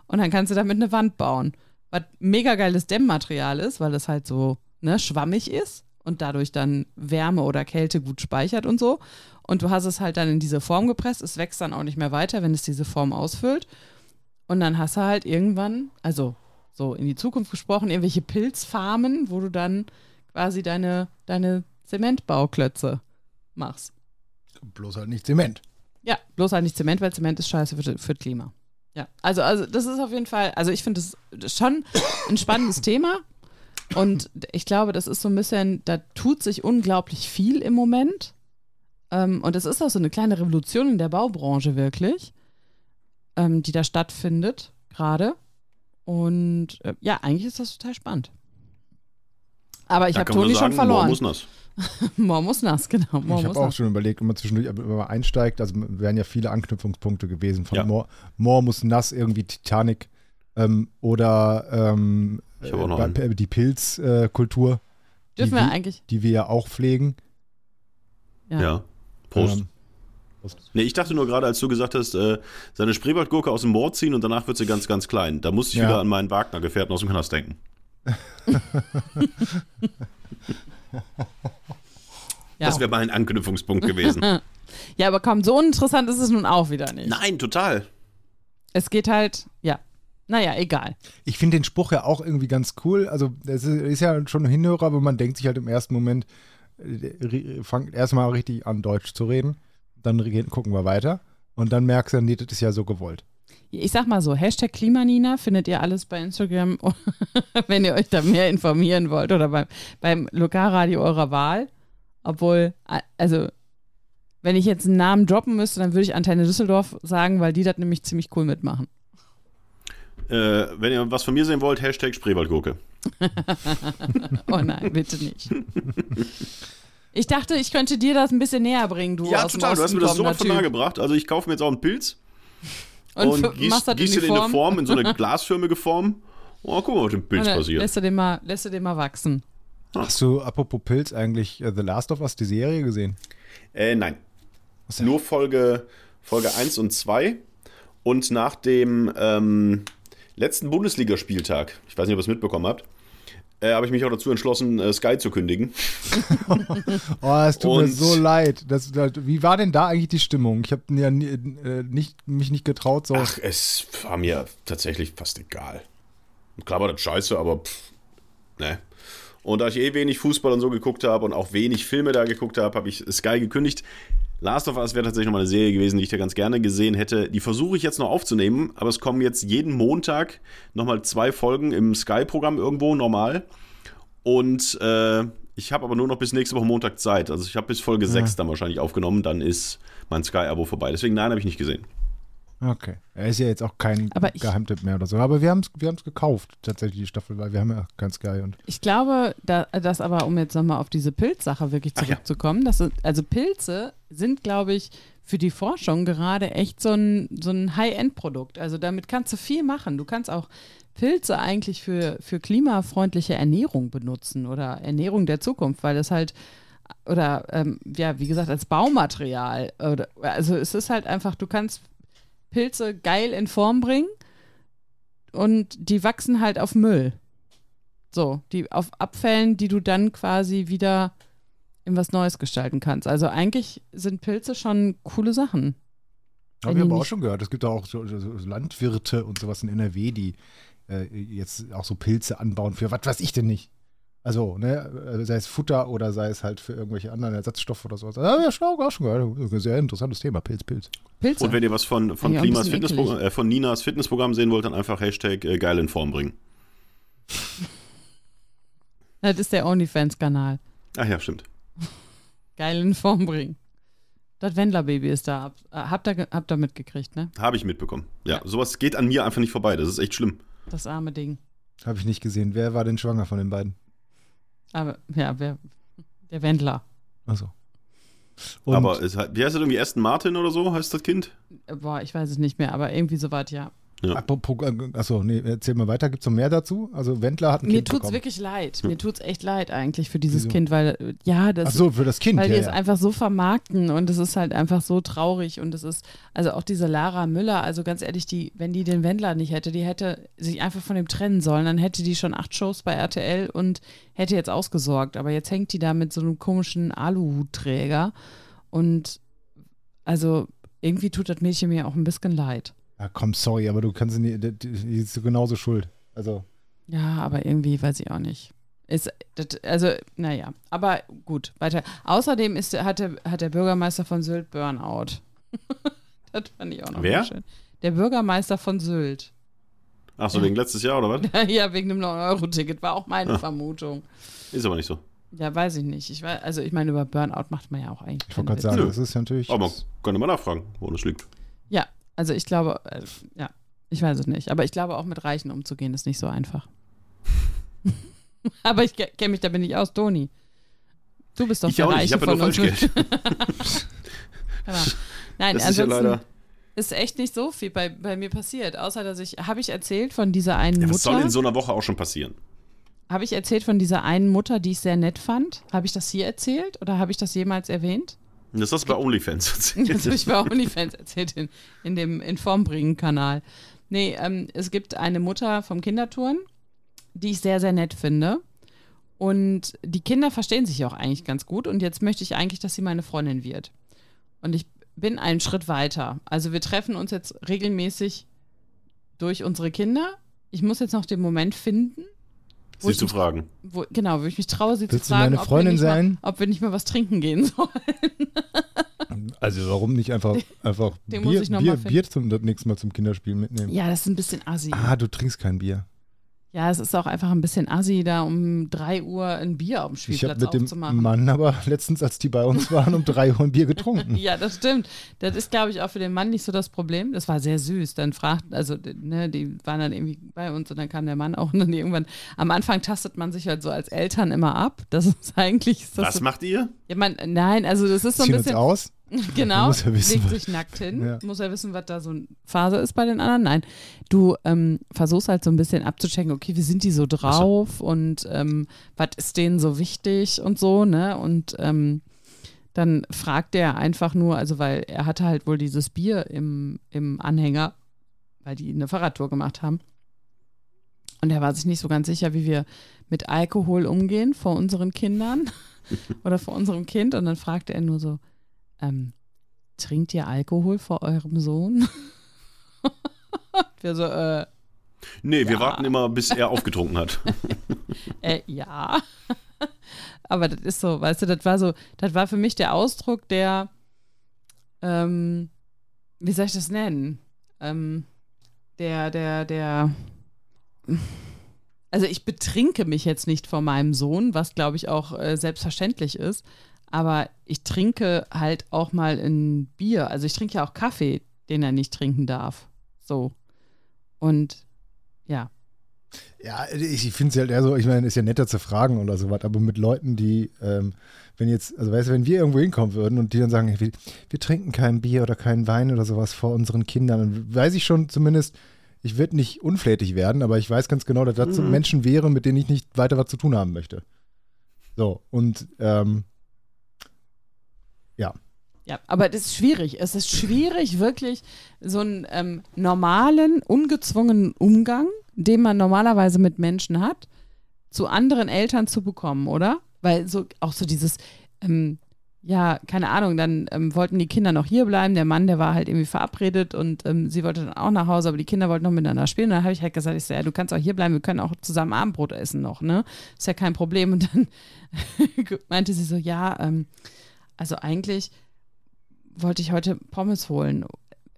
[SPEAKER 3] und dann kannst du damit eine Wand bauen. Was mega geiles Dämmmaterial ist, weil das halt so ne, schwammig ist und dadurch dann Wärme oder Kälte gut speichert und so. Und du hast es halt dann in diese Form gepresst. Es wächst dann auch nicht mehr weiter, wenn es diese Form ausfüllt. Und dann hast du halt irgendwann, also so in die Zukunft gesprochen, irgendwelche Pilzfarmen, wo du dann quasi deine, deine Zementbauklötze machst.
[SPEAKER 2] Bloß halt nicht Zement.
[SPEAKER 3] Ja, bloß halt nicht Zement, weil Zement ist scheiße für, für das Klima. Ja, also, also das ist auf jeden Fall, also ich finde das schon ein spannendes Thema. Und ich glaube, das ist so ein bisschen, da tut sich unglaublich viel im Moment. Ähm, und es ist auch so eine kleine Revolution in der Baubranche wirklich, ähm, die da stattfindet gerade. Und äh, ja, eigentlich ist das total spannend. Aber ich habe
[SPEAKER 1] man
[SPEAKER 3] Toni
[SPEAKER 1] sagen,
[SPEAKER 3] schon verloren.
[SPEAKER 1] Moor muss nass.
[SPEAKER 3] Moor muss nass, genau. Moor
[SPEAKER 2] ich habe auch
[SPEAKER 3] nass.
[SPEAKER 2] schon überlegt, immer zwischendurch, wenn man einsteigt, also wären ja viele Anknüpfungspunkte gewesen von
[SPEAKER 1] Ja.
[SPEAKER 2] Moor, Moor muss nass, irgendwie Titanic ähm, oder ähm,
[SPEAKER 1] Ich hab auch noch
[SPEAKER 2] äh,
[SPEAKER 1] einen.
[SPEAKER 2] die Pilzkultur, äh,
[SPEAKER 3] Dürfen
[SPEAKER 2] die,
[SPEAKER 3] wir
[SPEAKER 2] wir-
[SPEAKER 3] eigentlich.
[SPEAKER 2] die wir ja auch pflegen.
[SPEAKER 3] Ja.
[SPEAKER 1] Ja. Prost.
[SPEAKER 2] Ähm,
[SPEAKER 1] Nee, ich dachte nur gerade, als du gesagt hast, äh, seine Spreewaldgurke aus dem Moor ziehen und danach wird sie ganz, ganz klein. Da musste ich
[SPEAKER 2] Ja.
[SPEAKER 1] wieder an meinen Wagner-Gefährten aus dem Knast denken. Das wäre mal ein Anknüpfungspunkt gewesen.
[SPEAKER 3] ja, aber komm, so interessant ist es nun auch wieder nicht.
[SPEAKER 1] Nein, total.
[SPEAKER 3] Es geht halt, ja. Naja, egal.
[SPEAKER 2] Ich finde den Spruch ja auch irgendwie ganz cool. Also, es ist, ja schon ein Hinhörer, aber man denkt sich halt im ersten Moment, fangt erstmal richtig an, Deutsch zu reden. Dann gucken wir weiter. Und dann merkst du, nee, das ist ja so gewollt.
[SPEAKER 3] Ich sag mal so, Hashtag Klimanina findet ihr alles bei Instagram, wenn ihr euch da mehr informieren wollt oder beim, beim Lokalradio eurer Wahl. Obwohl, also, wenn ich jetzt einen Namen droppen müsste, dann würde ich Antenne Düsseldorf sagen, weil die das nämlich ziemlich cool mitmachen.
[SPEAKER 1] Äh, wenn ihr was von mir sehen wollt, Hashtag Spreewaldgurke.
[SPEAKER 3] Oh nein, bitte nicht. Ich dachte, ich könnte dir das ein bisschen näher bringen, du
[SPEAKER 1] ja,
[SPEAKER 3] aus dem
[SPEAKER 1] total. Du hast mir das so
[SPEAKER 3] kommender
[SPEAKER 1] von nahe gebracht. Also ich kaufe mir jetzt auch einen Pilz
[SPEAKER 3] Und,
[SPEAKER 1] und, gieß,
[SPEAKER 3] in
[SPEAKER 1] den in eine
[SPEAKER 3] Form.
[SPEAKER 1] In so eine glasförmige Form. Oh, guck mal, was mit dem Pilz passiert.
[SPEAKER 3] lässt du den mal, lässt du den mal wachsen.
[SPEAKER 2] Hast du, apropos Pilz, eigentlich äh, The Last of Us, die Serie gesehen?
[SPEAKER 1] Äh, nein. Nur Folge, Folge 1 und 2. Und nach dem ähm, letzten Bundesligaspieltag, ich weiß nicht, ob ihr es mitbekommen habt, äh, habe ich mich auch dazu entschlossen, äh, Sky zu kündigen.
[SPEAKER 2] Oh, es tut mir
[SPEAKER 1] Und-
[SPEAKER 2] so leid. Das, das, wie war denn da eigentlich die Stimmung? Ich habe ja nie, äh, nicht, mich nicht getraut, so.
[SPEAKER 1] Ach, es war mir tatsächlich fast egal. Klar war das scheiße, aber pff, ne. Und da ich eh wenig Fußball und so geguckt habe und auch wenig Filme da geguckt habe, habe ich Sky gekündigt. Last of Us wäre tatsächlich nochmal eine Serie gewesen, die ich da ganz gerne gesehen hätte. Die versuche ich jetzt noch aufzunehmen, aber es kommen jetzt jeden Montag nochmal zwei Folgen im Sky-Programm irgendwo normal. Und äh, ich habe aber nur noch bis nächste Woche Montag Zeit. Also ich habe bis Folge 6 dann wahrscheinlich aufgenommen, dann ist mein Sky-Abo vorbei. Deswegen nein, habe ich nicht gesehen.
[SPEAKER 2] Okay. Er ist ja jetzt auch kein
[SPEAKER 3] Aber ich-
[SPEAKER 2] Geheimtipp mehr oder so. Aber wir haben es wir haben's gekauft, tatsächlich, die Staffel, weil wir haben ja kein Sky und.
[SPEAKER 3] Ich glaube, da, dass aber, um jetzt nochmal auf diese Pilzsache wirklich
[SPEAKER 1] Ach ja.
[SPEAKER 3] zurückzukommen, dass, also Pilze sind, glaube ich, für die Forschung gerade echt so ein, so ein High-End-Produkt. Also damit kannst du viel machen. Du kannst auch Pilze eigentlich für, für klimafreundliche Ernährung benutzen oder Ernährung der Zukunft, weil das halt oder ähm, ja, wie gesagt, als Baumaterial. Oder, also es ist halt einfach, du kannst Pilze geil in Form bringen und die wachsen halt auf Müll. So, die auf Abfällen, die du dann quasi wieder in was Neues gestalten kannst. Also eigentlich sind Pilze schon coole Sachen.
[SPEAKER 2] Haben wir aber auch schon gehört. Es gibt auch so so Landwirte und sowas in NRW, die äh, jetzt auch so Pilze anbauen für was weiß ich denn nicht. Also, ne, äh, sei es Futter oder sei es halt für irgendwelche anderen Ersatzstoffe oder sowas. Ja, ja, schon, auch schon gehört. Sehr interessantes Thema, Pilz, Pilz.
[SPEAKER 3] Pilze.
[SPEAKER 1] Und wenn ihr was von, von,
[SPEAKER 3] Ja,
[SPEAKER 1] Fitnessprogramm, äh, von Ninas Fitnessprogramm sehen wollt, dann einfach Hashtag äh, geil in Form bringen.
[SPEAKER 3] das ist der OnlyFans-Kanal.
[SPEAKER 1] Ach ja, stimmt.
[SPEAKER 3] Geil in Form bringen. Das Wendler-Baby ist da. Äh, Habt ihr, habt ihr mitgekriegt, ne?
[SPEAKER 1] Habe ich mitbekommen. Ja,
[SPEAKER 3] Ja.
[SPEAKER 1] sowas geht an mir einfach nicht vorbei. Das ist echt schlimm.
[SPEAKER 3] Das arme Ding.
[SPEAKER 2] Habe ich nicht gesehen. Wer war denn schwanger von den beiden?
[SPEAKER 3] Aber ja, wer, der Wendler.
[SPEAKER 2] Achso. Und
[SPEAKER 1] Aber es, hat- wie heißt das irgendwie? Aston Martin oder so heißt das Kind?
[SPEAKER 3] Boah, ich weiß es nicht mehr, aber irgendwie soweit, ja.
[SPEAKER 1] Ja.
[SPEAKER 2] apropos, äh, achso, nee, erzähl mal weiter. Gibt es noch mehr dazu? Also Wendler hat ein
[SPEAKER 3] Mir
[SPEAKER 2] Kind
[SPEAKER 3] tut's
[SPEAKER 2] bekommen.
[SPEAKER 3] wirklich leid. Mir tut's echt leid eigentlich für dieses
[SPEAKER 2] Wieso?
[SPEAKER 3] Kind, weil, äh, ja, das
[SPEAKER 2] Achso, für das Kind.
[SPEAKER 3] weil die
[SPEAKER 2] ja,
[SPEAKER 3] es
[SPEAKER 2] ja.
[SPEAKER 3] einfach so vermarkten und es ist halt einfach so traurig und es ist, also auch diese Lara Müller, also ganz ehrlich, die, wenn die den Wendler nicht hätte, die hätte sich einfach von dem trennen sollen, dann hätte die schon acht Shows bei RTL und hätte jetzt ausgesorgt, aber jetzt hängt die da mit so einem komischen Aluhutträger und also irgendwie tut das Mädchen mir auch ein bisschen leid.
[SPEAKER 2] Ja, komm, sorry, aber du kannst nie, die, die die ist genauso schuld. Also,
[SPEAKER 3] Ja, aber irgendwie weiß ich auch nicht. Ist, das, also, naja, aber gut, weiter. Außerdem ist, hat, der, hat der Bürgermeister von Sylt Burnout. das fand ich auch noch
[SPEAKER 1] Wer?
[SPEAKER 3] schön. Der Bürgermeister von Sylt.
[SPEAKER 1] Ach so, wegen letztes Jahr oder was?
[SPEAKER 3] ja, wegen dem 9-Euro-Ticket war auch meine
[SPEAKER 1] Ah.
[SPEAKER 3] Vermutung.
[SPEAKER 1] Ist aber nicht so.
[SPEAKER 3] Ja, weiß ich nicht. Ich weiß, also, ich meine, über Burnout macht man ja auch eigentlich.
[SPEAKER 2] ich wollte gerade sagen,
[SPEAKER 1] Nö.
[SPEAKER 2] das ist ja natürlich.
[SPEAKER 1] Aber man könnte mal nachfragen, wo das liegt.
[SPEAKER 3] Also ich glaube, äh, ja, ich weiß es nicht. Aber ich glaube, auch mit Reichen umzugehen ist nicht so einfach. aber ich kenne mich, da bin ich aus, Toni. Du bist doch
[SPEAKER 1] Ich
[SPEAKER 3] der
[SPEAKER 1] auch nicht, ich habe ja nur
[SPEAKER 3] von uns.
[SPEAKER 1] Falschgeld.
[SPEAKER 3] Genau. Nein,
[SPEAKER 1] Das ist ja leider.
[SPEAKER 3] ist echt nicht so viel bei, bei mir passiert. Außer, dass ich, habe ich erzählt von dieser einen
[SPEAKER 1] Ja, was soll
[SPEAKER 3] Mutter?
[SPEAKER 1] in so einer Woche auch schon passieren?
[SPEAKER 3] Habe ich erzählt von dieser einen Mutter, die ich sehr nett fand? Habe ich das hier erzählt oder habe ich das jemals erwähnt?
[SPEAKER 1] Das hast du bei OnlyFans
[SPEAKER 3] Das habe
[SPEAKER 1] erzählt.
[SPEAKER 3] ich bei OnlyFans erzählt in, in dem Informbringen-Kanal. Nee, ähm, es gibt eine Mutter vom Kinderturnen, die ich sehr, sehr nett finde. Und die Kinder verstehen sich auch eigentlich ganz gut. Und jetzt möchte ich eigentlich, dass sie meine Freundin wird. Und ich bin einen Schritt weiter. Also wir treffen uns jetzt regelmäßig durch unsere Kinder. Ich muss jetzt noch den Moment finden,
[SPEAKER 1] Sie
[SPEAKER 3] ich
[SPEAKER 1] zu
[SPEAKER 3] mich-
[SPEAKER 1] fragen.
[SPEAKER 3] wo, genau, wo ich mich traue, sie
[SPEAKER 2] Willst
[SPEAKER 3] zu
[SPEAKER 2] du
[SPEAKER 3] fragen,
[SPEAKER 2] meine
[SPEAKER 3] ob,
[SPEAKER 2] Freundin
[SPEAKER 3] wir nicht
[SPEAKER 2] sein?
[SPEAKER 3] Mal, ob wir nicht mal was trinken gehen sollen.
[SPEAKER 2] Also, warum nicht einfach, einfach Bier, Bier. Bier zum das nächste Mal zum Kinderspielen mitnehmen?
[SPEAKER 3] Ja, das ist ein bisschen assi.
[SPEAKER 2] Ah, du trinkst kein Bier.
[SPEAKER 3] Ja, es ist auch einfach ein bisschen assi, da um 3 Uhr ein Bier auf dem
[SPEAKER 2] Ich habe
[SPEAKER 3] Spielplatz
[SPEAKER 2] mit dem
[SPEAKER 3] aufzumachen.
[SPEAKER 2] Mann aber letztens, als die bei uns waren, um drei Uhr ein Bier getrunken.
[SPEAKER 3] Ja, das stimmt. Das ist, glaube ich, auch für den Mann nicht so das Problem. Das war sehr süß. Dann fragt, also, ne, die waren dann irgendwie bei uns und dann kam der Mann auch und dann irgendwann. Am Anfang tastet man sich halt so als Eltern immer ab. Das ist eigentlich. Ist das
[SPEAKER 1] Was
[SPEAKER 3] so,
[SPEAKER 1] macht ihr?
[SPEAKER 3] ja, man, nein, also das ist so ein
[SPEAKER 2] Ziehen uns
[SPEAKER 3] bisschen.
[SPEAKER 2] aus.
[SPEAKER 3] Genau,
[SPEAKER 2] muss ja wissen,
[SPEAKER 3] legt sich nackt hin,
[SPEAKER 2] Ja.
[SPEAKER 3] muss ja wissen, was da so eine Phase ist bei den anderen. Nein, du ähm, versuchst halt so ein bisschen abzuchecken, okay, wie sind die so drauf und ähm, was ist denen so wichtig und so, ne? Und ähm, dann fragt er einfach nur, also weil er hatte halt wohl dieses Bier im, im Anhänger, weil die eine Fahrradtour gemacht haben. Und er war sich nicht so ganz sicher, wie wir mit Alkohol umgehen vor unseren Kindern oder vor unserem Kind. Und dann fragte er nur so, ähm, trinkt ihr Alkohol vor eurem Sohn? Wir so, äh,
[SPEAKER 1] Nee, wir
[SPEAKER 3] Ja.
[SPEAKER 1] warten immer, bis er aufgetrunken hat.
[SPEAKER 3] äh, ja. Aber das ist so, weißt du, das war so, das war für mich der Ausdruck der, ähm, wie soll ich das nennen? Ähm, der, der, der, also ich betrinke mich jetzt nicht vor meinem Sohn, was glaube ich auch äh, selbstverständlich ist, aber ich trinke halt auch mal ein Bier. Also ich trinke ja auch Kaffee, den er nicht trinken darf. So. Und ja,
[SPEAKER 2] Ja, ich, finde es halt eher so, ich meine, ist ja netter zu fragen oder sowas, aber mit Leuten, die, ähm, wenn jetzt, also weißt du, wenn wir irgendwo hinkommen würden und die dann sagen, wir, wir trinken kein Bier oder keinen Wein oder sowas vor unseren Kindern, dann weiß ich schon zumindest, ich würde nicht unflätig werden, aber ich weiß ganz genau, dass das
[SPEAKER 1] Mhm.
[SPEAKER 2] Menschen wären, mit denen ich nicht weiter was zu tun haben möchte. So, und ähm, ja,
[SPEAKER 3] Ja, aber das ist schwierig. Es ist schwierig, wirklich so einen ähm, normalen, ungezwungenen Umgang, den man normalerweise mit Menschen hat, zu anderen Eltern zu bekommen, oder? Weil so auch so dieses, ähm, ja, keine Ahnung, dann ähm, wollten die Kinder noch hier bleiben. Der Mann, der war halt irgendwie verabredet und ähm, sie wollte dann auch nach Hause, aber die Kinder wollten noch miteinander spielen. Und dann habe ich halt gesagt, ich so, ja, du kannst auch hier bleiben, wir können auch zusammen Abendbrot essen noch, ne? Ist ja kein Problem. Und dann meinte sie so, ja, ähm, also eigentlich wollte ich heute Pommes holen,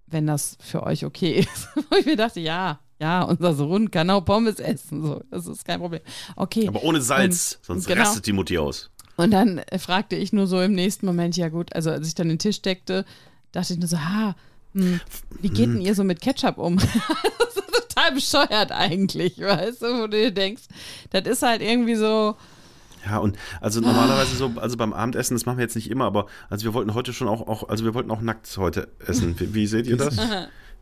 [SPEAKER 3] wenn das für euch okay ist. Wo ich mir dachte, ja, ja, unser Sohn kann auch Pommes essen. So, das ist kein Problem. Okay.
[SPEAKER 1] Aber ohne Salz, sonst
[SPEAKER 3] genau.
[SPEAKER 1] rastet die Mutti aus.
[SPEAKER 3] Und dann fragte ich nur so im nächsten Moment, ja gut, also als ich dann den Tisch deckte, dachte ich nur so, ha, hm, wie geht denn ihr so mit Ketchup um? das ist total bescheuert eigentlich, weißt du, wo du dir denkst, das ist halt irgendwie so,
[SPEAKER 1] Ja, und also normalerweise so, also beim Abendessen, das machen wir jetzt nicht immer, aber also wir wollten heute schon auch, auch also wir wollten auch nackt heute essen. Wie, wie seht ihr das?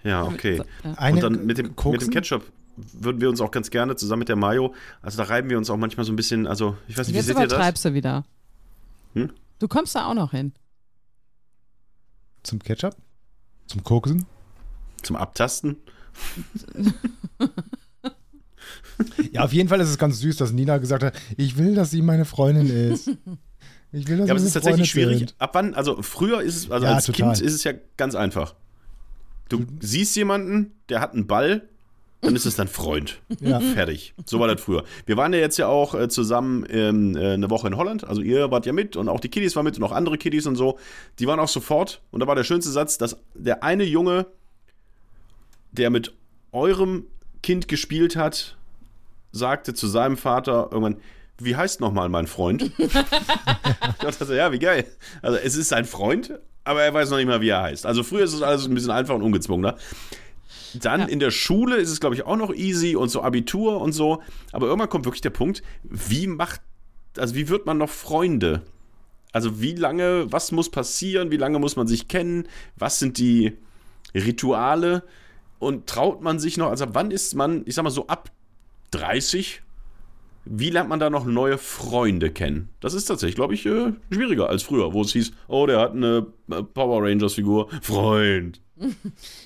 [SPEAKER 1] Ja, okay.
[SPEAKER 2] Eine
[SPEAKER 1] Und dann mit dem, mit dem? Ketchup würden wir uns auch ganz gerne zusammen mit der Mayo, also da reiben wir uns auch manchmal so ein bisschen, also ich weiß nicht, wie
[SPEAKER 3] jetzt
[SPEAKER 1] seht ihr das?
[SPEAKER 3] übertreibst du wieder.
[SPEAKER 1] Hm?
[SPEAKER 3] Du kommst da auch noch hin.
[SPEAKER 2] Zum Ketchup? Zum Koksen?
[SPEAKER 1] Zum Abtasten?
[SPEAKER 2] Ja, auf jeden Fall ist es ganz süß, dass Nina gesagt hat, ich will, dass sie meine Freundin ist. Ich will, dass
[SPEAKER 1] Ja, aber es ist tatsächlich
[SPEAKER 2] befreundet
[SPEAKER 1] schwierig.
[SPEAKER 2] sind.
[SPEAKER 1] Ab wann, also früher ist es, also
[SPEAKER 2] Ja,
[SPEAKER 1] als
[SPEAKER 2] total.
[SPEAKER 1] Kind ist es ja ganz einfach. Du siehst jemanden, der hat einen Ball, dann ist es dein Freund.
[SPEAKER 2] Ja.
[SPEAKER 1] Fertig. So war das früher. Wir waren ja jetzt ja auch äh, zusammen ähm, äh, eine Woche in Holland. Also ihr wart ja mit und auch die Kiddies waren mit und auch andere Kiddies und so. Die waren auch sofort. Und da war der schönste Satz, dass der eine Junge, der mit eurem Kind gespielt hat, sagte zu seinem Vater irgendwann, wie heißt nochmal mein Freund? ich dachte ja, wie geil. Also es ist sein Freund, aber er weiß noch nicht mal, wie er heißt. Also früher ist es alles ein bisschen einfacher und ungezwungener. Dann
[SPEAKER 3] Ja.
[SPEAKER 1] in der Schule ist es, glaube ich, auch noch easy und so Abitur und so. Aber irgendwann kommt wirklich der Punkt, wie macht, also wie wird man noch Freunde? Also wie lange, was muss passieren, wie lange muss man sich kennen, was sind die Rituale und traut man sich noch, also wann ist man, ich sag mal so ab 30, wie lernt man da noch neue Freunde kennen? Das ist tatsächlich, glaube ich, äh, schwieriger als früher, wo es hieß, oh, der hat eine äh, Power Rangers Figur, Freund.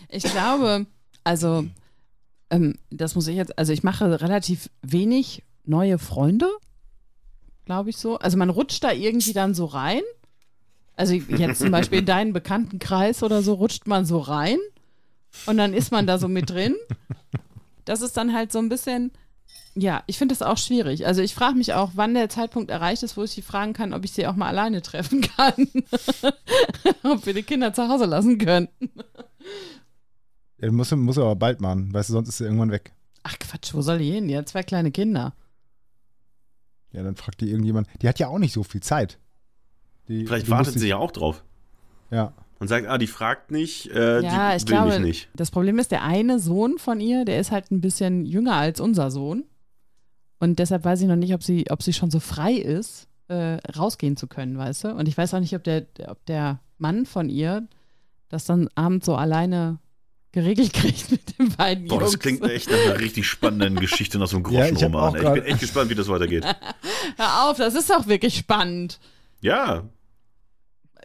[SPEAKER 3] Ich glaube, also, ähm, das muss ich jetzt, also ich mache relativ wenig neue Freunde, glaube ich so. Also man rutscht da irgendwie dann so rein. Also jetzt zum Beispiel in deinen Bekanntenkreis oder so rutscht man so rein und dann ist man da so mit drin. Das ist dann halt so ein bisschen, ja, ich finde das auch schwierig. Also ich frage mich auch, wann der Zeitpunkt erreicht ist, wo ich sie fragen kann, ob ich sie auch mal alleine treffen kann. ob wir die Kinder zu Hause lassen können.
[SPEAKER 2] Ja, muss, muss er aber bald machen, weißt du, sonst ist er irgendwann weg.
[SPEAKER 3] Ach Quatsch, wo soll die hin? Die hat zwei kleine Kinder.
[SPEAKER 2] Ja, dann fragt die irgendjemand. Die hat ja auch nicht so viel Zeit. Die,
[SPEAKER 1] Vielleicht wartet sie ja auch drauf
[SPEAKER 2] Ja.
[SPEAKER 1] und sagt, ah, die fragt nicht, äh,
[SPEAKER 3] Ja,
[SPEAKER 1] die
[SPEAKER 3] ich
[SPEAKER 1] will
[SPEAKER 3] glaube,
[SPEAKER 1] mich nicht.
[SPEAKER 3] das Problem ist, der eine Sohn von ihr, der ist halt ein bisschen jünger als unser Sohn. Und deshalb weiß ich noch nicht, ob sie, ob sie schon so frei ist, äh, rausgehen zu können, weißt du? Und ich weiß auch nicht, ob der, ob der Mann von ihr das dann abends so alleine geregelt kriegt mit den beiden
[SPEAKER 1] Boah,
[SPEAKER 3] Jungs.
[SPEAKER 1] das klingt echt nach einer richtig spannenden Geschichte, nach so einem
[SPEAKER 2] Ja, ich
[SPEAKER 1] Groschenroman. ey. ich
[SPEAKER 2] grad-
[SPEAKER 1] bin echt gespannt, wie das weitergeht.
[SPEAKER 3] Hör auf, das ist doch wirklich spannend.
[SPEAKER 1] Ja,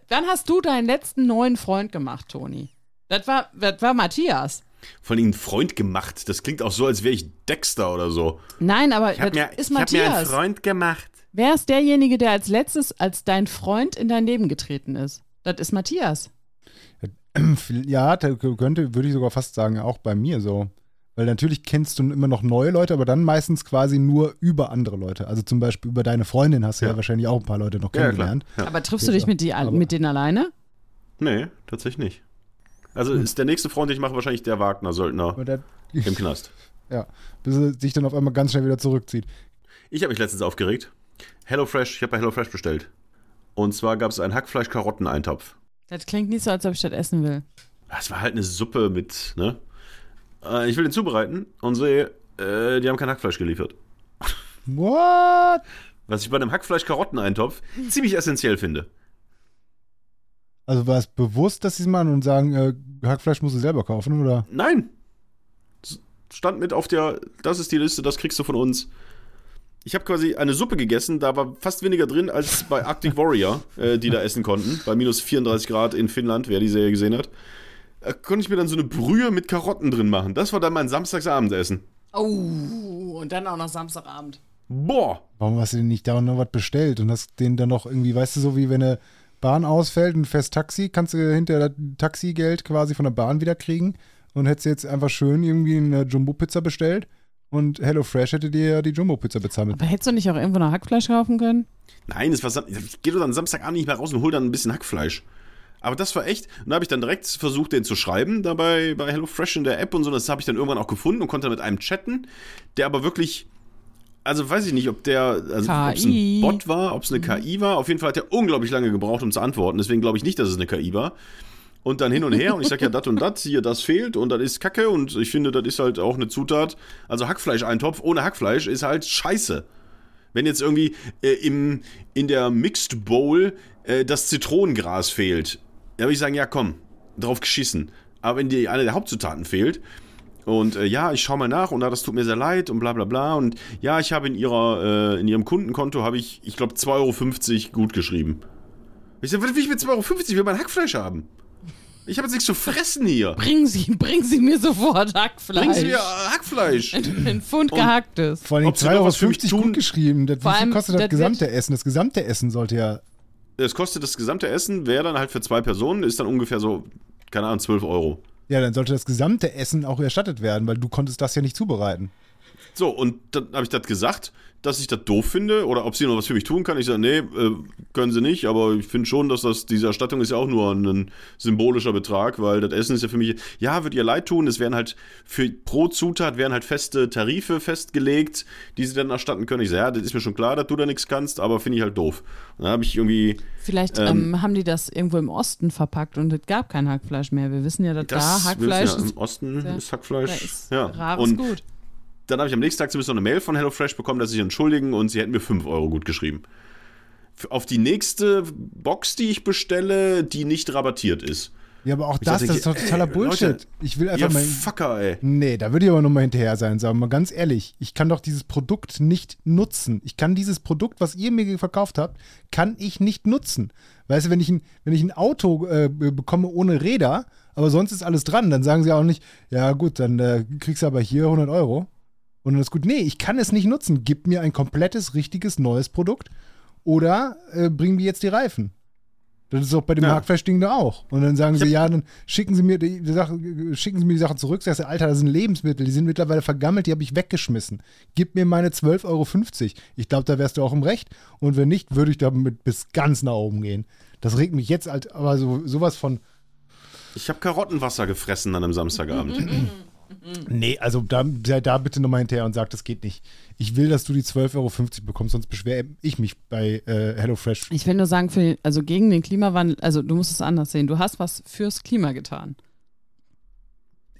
[SPEAKER 3] Wann hast du deinen letzten neuen Freund gemacht, Toni? Das war, das war Matthias.
[SPEAKER 1] Von ihnen Freund gemacht. Das klingt auch so, als wäre ich Dexter oder so.
[SPEAKER 3] Nein, aber
[SPEAKER 1] Ich habe
[SPEAKER 3] das
[SPEAKER 1] mir,
[SPEAKER 3] ist
[SPEAKER 1] ich hab mir einen
[SPEAKER 3] Matthias.
[SPEAKER 1] Freund gemacht.
[SPEAKER 3] Wer ist derjenige, der als letztes als dein Freund in dein Leben getreten ist? Das ist Matthias.
[SPEAKER 2] Ja, da könnte, würde ich sogar fast sagen, auch bei mir so. Weil natürlich kennst du immer noch neue Leute, aber dann meistens quasi nur über andere Leute. Also zum Beispiel über deine Freundin hast du ja,
[SPEAKER 1] Ja.
[SPEAKER 2] wahrscheinlich auch ein paar Leute noch
[SPEAKER 1] Ja,
[SPEAKER 2] kennengelernt.
[SPEAKER 1] Ja.
[SPEAKER 3] Aber triffst du dich mit, die, mit denen alleine?
[SPEAKER 1] Nee, tatsächlich nicht. Also ist der nächste Freund, den ich mache, wahrscheinlich der Wagner-Söldner im Knast.
[SPEAKER 2] ja, bis er sich dann auf einmal ganz schnell wieder zurückzieht.
[SPEAKER 1] Ich habe mich letztens aufgeregt. HelloFresh, ich habe bei HelloFresh bestellt. Und zwar gab es einen Hackfleisch-Karotten-Eintopf.
[SPEAKER 3] Das klingt nicht so, als ob ich das essen will.
[SPEAKER 1] Das war halt eine Suppe mit, ne? Äh, ich will den zubereiten und sehe, äh, die haben kein Hackfleisch geliefert.
[SPEAKER 2] What?
[SPEAKER 1] Was ich bei einem Hackfleisch-Karotten-Eintopf ziemlich essentiell finde.
[SPEAKER 2] Also war es bewusst, dass sie es machen und sagen, äh, Hackfleisch musst du selber kaufen, oder?
[SPEAKER 1] Nein. Stand mit auf der, das ist die Liste, das kriegst du von uns. Ich habe quasi eine Suppe gegessen, da war fast weniger drin als bei Arctic Warrior, äh, die da essen konnten. Bei minus 34 Grad in Finnland, wer die Serie gesehen hat. Da konnte ich mir dann so eine Brühe mit Karotten drin machen. Das war dann mein Samstagsabendessen.
[SPEAKER 3] Oh, und dann auch noch Samstagabend.
[SPEAKER 1] Boah!
[SPEAKER 2] Warum hast du denn nicht da noch was bestellt und hast den dann noch irgendwie, weißt du, so wie wenn eine Bahn ausfällt und fährst Taxi, kannst du hinterher das Taxigeld quasi von der Bahn wieder kriegen und hättest jetzt einfach schön irgendwie eine Jumbo-Pizza bestellt und HelloFresh hätte dir ja die Jumbo-Pizza bezahlt.
[SPEAKER 3] Aber hättest du nicht auch irgendwo noch Hackfleisch kaufen können?
[SPEAKER 1] Nein, es war Sam ich gehe doch dann Samstagabend nicht mehr raus und hol dann ein bisschen Hackfleisch. Aber das war echt. Und da habe ich dann direkt versucht, den zu schreiben, dabei bei HelloFresh in der App und so. Das habe ich dann irgendwann auch gefunden und konnte mit einem chatten, der aber wirklich also weiß ich nicht, ob der, also ob es ein Bot war, ob es eine KI war. Auf jeden Fall hat er unglaublich lange gebraucht, um zu antworten. Deswegen glaube ich nicht, dass es eine KI war. Und dann hin und her und ich sage ja, das und das, hier, das fehlt und das ist Kacke und ich finde, das ist halt auch eine Zutat. Also Hackfleisch-Eintopf ohne Hackfleisch ist halt scheiße. Wenn jetzt irgendwie äh, im, in der Mixed Bowl äh, das Zitronengras fehlt, dann würde ich sagen, ja komm, drauf geschissen. Aber wenn dir eine der Hauptzutaten fehlt, und äh, ja, ich schaue mal nach und ah, das tut mir sehr leid und bla bla bla. Und ja, ich habe in ihrer, äh, in ihrem Kundenkonto habe ich, ich glaube, 2,50 Euro gut geschrieben. Ich sage, will ich mit 2,50 Euro? Ich will mein Hackfleisch haben. Ich habe jetzt nichts zu fressen hier.
[SPEAKER 3] Bring sie, bring sie mir sofort Hackfleisch.
[SPEAKER 1] Bringen Sie mir äh, Hackfleisch.
[SPEAKER 3] Ein Pfund
[SPEAKER 1] Und-
[SPEAKER 3] gehacktes.
[SPEAKER 2] Vor allem
[SPEAKER 1] Ob sie noch was für mich
[SPEAKER 2] 2,50
[SPEAKER 1] tun-
[SPEAKER 2] Euro gut geschrieben. Das, wie
[SPEAKER 3] Vor allem,
[SPEAKER 2] kostet das
[SPEAKER 3] das
[SPEAKER 2] gesamte Essen? Das gesamte Essen sollte ja.
[SPEAKER 1] Es kostet das gesamte Essen, wäre dann halt für zwei Personen, ist dann ungefähr so, keine Ahnung, 12 Euro.
[SPEAKER 2] Ja, dann sollte das gesamte Essen auch erstattet werden, weil du konntest das ja nicht zubereiten.
[SPEAKER 1] So, und dann habe ich das gesagt, dass ich das doof finde oder ob sie noch was für mich tun kann. Ich sage, nee, äh, können sie nicht, aber ich finde schon, dass das, diese Erstattung ist ja auch nur ein symbolischer Betrag, weil das Essen ist ja für mich, ja, wird ihr leid tun, es werden halt für pro Zutat werden halt feste Tarife festgelegt, die sie dann erstatten können. Ich sage, ja, das ist mir schon klar, dass du da nichts kannst, aber finde ich halt doof. Und dann habe ich irgendwie,
[SPEAKER 3] Vielleicht
[SPEAKER 1] Ähm,
[SPEAKER 3] ähm, haben die das irgendwo im Osten verpackt und es gab kein Hackfleisch mehr. Wir wissen ja, dass
[SPEAKER 1] das
[SPEAKER 3] da
[SPEAKER 1] wir wissen
[SPEAKER 3] Hackfleisch
[SPEAKER 1] ja,
[SPEAKER 3] ist,
[SPEAKER 1] im Osten
[SPEAKER 3] ja,
[SPEAKER 1] ist Hackfleisch.
[SPEAKER 3] ist
[SPEAKER 1] ja.
[SPEAKER 3] rares
[SPEAKER 1] und
[SPEAKER 3] Gut.
[SPEAKER 1] Dann habe ich am nächsten Tag zumindest noch eine Mail von HelloFresh bekommen, dass sie sich entschuldigen und sie hätten mir 5 Euro gut geschrieben. Auf die nächste Box, die ich bestelle, die nicht rabattiert ist.
[SPEAKER 2] Ja, aber auch
[SPEAKER 1] Ich
[SPEAKER 2] das,
[SPEAKER 1] dachte,
[SPEAKER 2] das ist doch
[SPEAKER 1] ey,
[SPEAKER 2] totaler
[SPEAKER 1] Leute,
[SPEAKER 2] Bullshit. ich will einfach mal.
[SPEAKER 1] Fucker, ey.
[SPEAKER 2] Nee, da würde ich aber nochmal hinterher sein, sagen wir mal ganz ehrlich. Ich kann doch dieses Produkt nicht nutzen. Ich kann dieses Produkt, was ihr mir verkauft habt, kann ich nicht nutzen. Weißt du, wenn ich ein, wenn ich ein Auto äh, bekomme ohne Räder, aber sonst ist alles dran, dann sagen sie auch nicht, ja gut, dann äh, kriegst du aber hier 100 Euro. Und dann ist gut. Nee, ich kann es nicht nutzen. Gib mir ein komplettes, richtiges, neues Produkt oder äh, bring mir jetzt die Reifen. Das ist auch bei dem
[SPEAKER 1] Ja.
[SPEAKER 2] Hackfleischding da auch. Und dann sagen
[SPEAKER 1] Ich
[SPEAKER 2] sie, ja, dann schicken sie mir die, die Sache, schicken sie mir die Sachen zurück. Sagst du, Alter, das sind Lebensmittel, die sind mittlerweile vergammelt, die habe ich weggeschmissen. Gib mir meine 12,50 Euro. Ich glaube, da wärst du auch im Recht. Und wenn nicht, würde ich damit bis ganz nach oben gehen. Das regt mich jetzt halt, aber so, sowas von.
[SPEAKER 1] Ich habe Karottenwasser gefressen an einem Samstagabend.
[SPEAKER 2] Nee, also da, da, bitte nochmal hinterher und sag, das geht nicht. Ich will, dass du die 12,50 Euro bekommst, sonst beschwere ich mich bei äh, HelloFresh.
[SPEAKER 3] Ich will nur sagen, für, also gegen den Klimawandel, also du musst es anders sehen. Du hast was fürs Klima getan.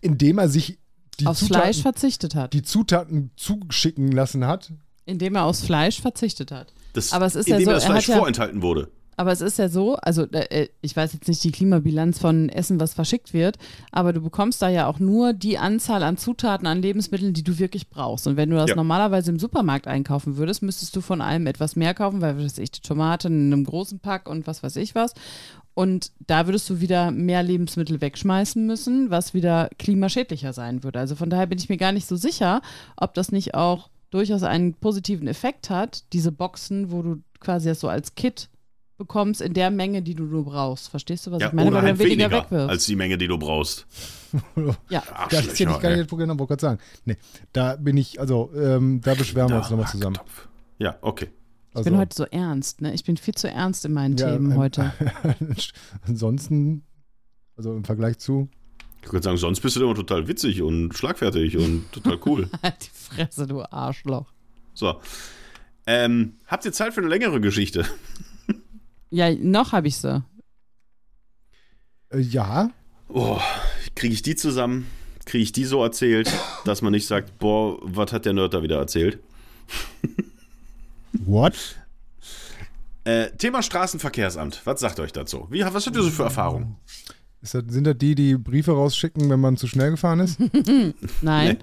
[SPEAKER 2] Indem er sich die
[SPEAKER 3] Aufs
[SPEAKER 2] Zutaten,
[SPEAKER 3] Fleisch verzichtet hat.
[SPEAKER 2] die Zutaten zuschicken lassen hat.
[SPEAKER 3] Indem er aufs Fleisch verzichtet hat.
[SPEAKER 1] Das,
[SPEAKER 3] Aber es ist ja
[SPEAKER 1] indem
[SPEAKER 3] so,
[SPEAKER 1] das
[SPEAKER 3] er
[SPEAKER 1] Fleisch
[SPEAKER 3] hat ja-
[SPEAKER 1] vorenthalten wurde.
[SPEAKER 3] Aber es ist ja so, also äh, ich weiß jetzt nicht die Klimabilanz von Essen, was verschickt wird, aber du bekommst da ja auch nur die Anzahl an Zutaten, an Lebensmitteln, die du wirklich brauchst. Und wenn du das
[SPEAKER 1] Ja.
[SPEAKER 3] normalerweise im Supermarkt einkaufen würdest, müsstest du von allem etwas mehr kaufen, weil, was weiß ich, die Tomate in einem großen Pack und was weiß ich was. Und da würdest du wieder mehr Lebensmittel wegschmeißen müssen, was wieder klimaschädlicher sein würde. Also von daher bin ich mir gar nicht so sicher, ob das nicht auch durchaus einen positiven Effekt hat, diese Boxen, wo du quasi das so als Kit bekommst in der Menge, die du nur brauchst. Verstehst du, was
[SPEAKER 1] Ja,
[SPEAKER 3] ich meine?
[SPEAKER 1] oder
[SPEAKER 3] Weil du
[SPEAKER 1] halt
[SPEAKER 3] dann weniger
[SPEAKER 1] weniger
[SPEAKER 3] wegwirfst.
[SPEAKER 1] als die Menge, die du brauchst.
[SPEAKER 3] ja.
[SPEAKER 2] Das ist ja nicht gar nicht das Problem, wollte gerade sagen. Nee, da bin ich, also ähm, da beschweren wir uns nochmal zusammen.
[SPEAKER 1] Ja, okay.
[SPEAKER 3] Ich
[SPEAKER 2] Also,
[SPEAKER 3] bin heute so ernst, ne? Ich bin viel zu ernst in meinen
[SPEAKER 2] Ja,
[SPEAKER 3] Themen
[SPEAKER 2] ähm,
[SPEAKER 3] heute.
[SPEAKER 2] ansonsten, also im Vergleich zu,
[SPEAKER 1] Ich würde sagen, sonst bist du immer total witzig und schlagfertig und total cool.
[SPEAKER 3] Halt die Fresse, du Arschloch.
[SPEAKER 1] So. Ähm, habt ihr Zeit für eine längere Geschichte?
[SPEAKER 3] Ja, noch habe ich sie.
[SPEAKER 2] äh, ja,
[SPEAKER 1] Oh, kriege ich die zusammen? Kriege ich die so erzählt, dass man nicht sagt, boah, was hat der Nerd da wieder erzählt?
[SPEAKER 2] what?
[SPEAKER 1] Äh, Thema Straßenverkehrsamt. Was sagt euch dazu? Wie, was habt ihr so für Erfahrungen?
[SPEAKER 2] Ist das, sind das die, die Briefe rausschicken, wenn man zu schnell gefahren ist?
[SPEAKER 3] Nein.
[SPEAKER 1] Nee.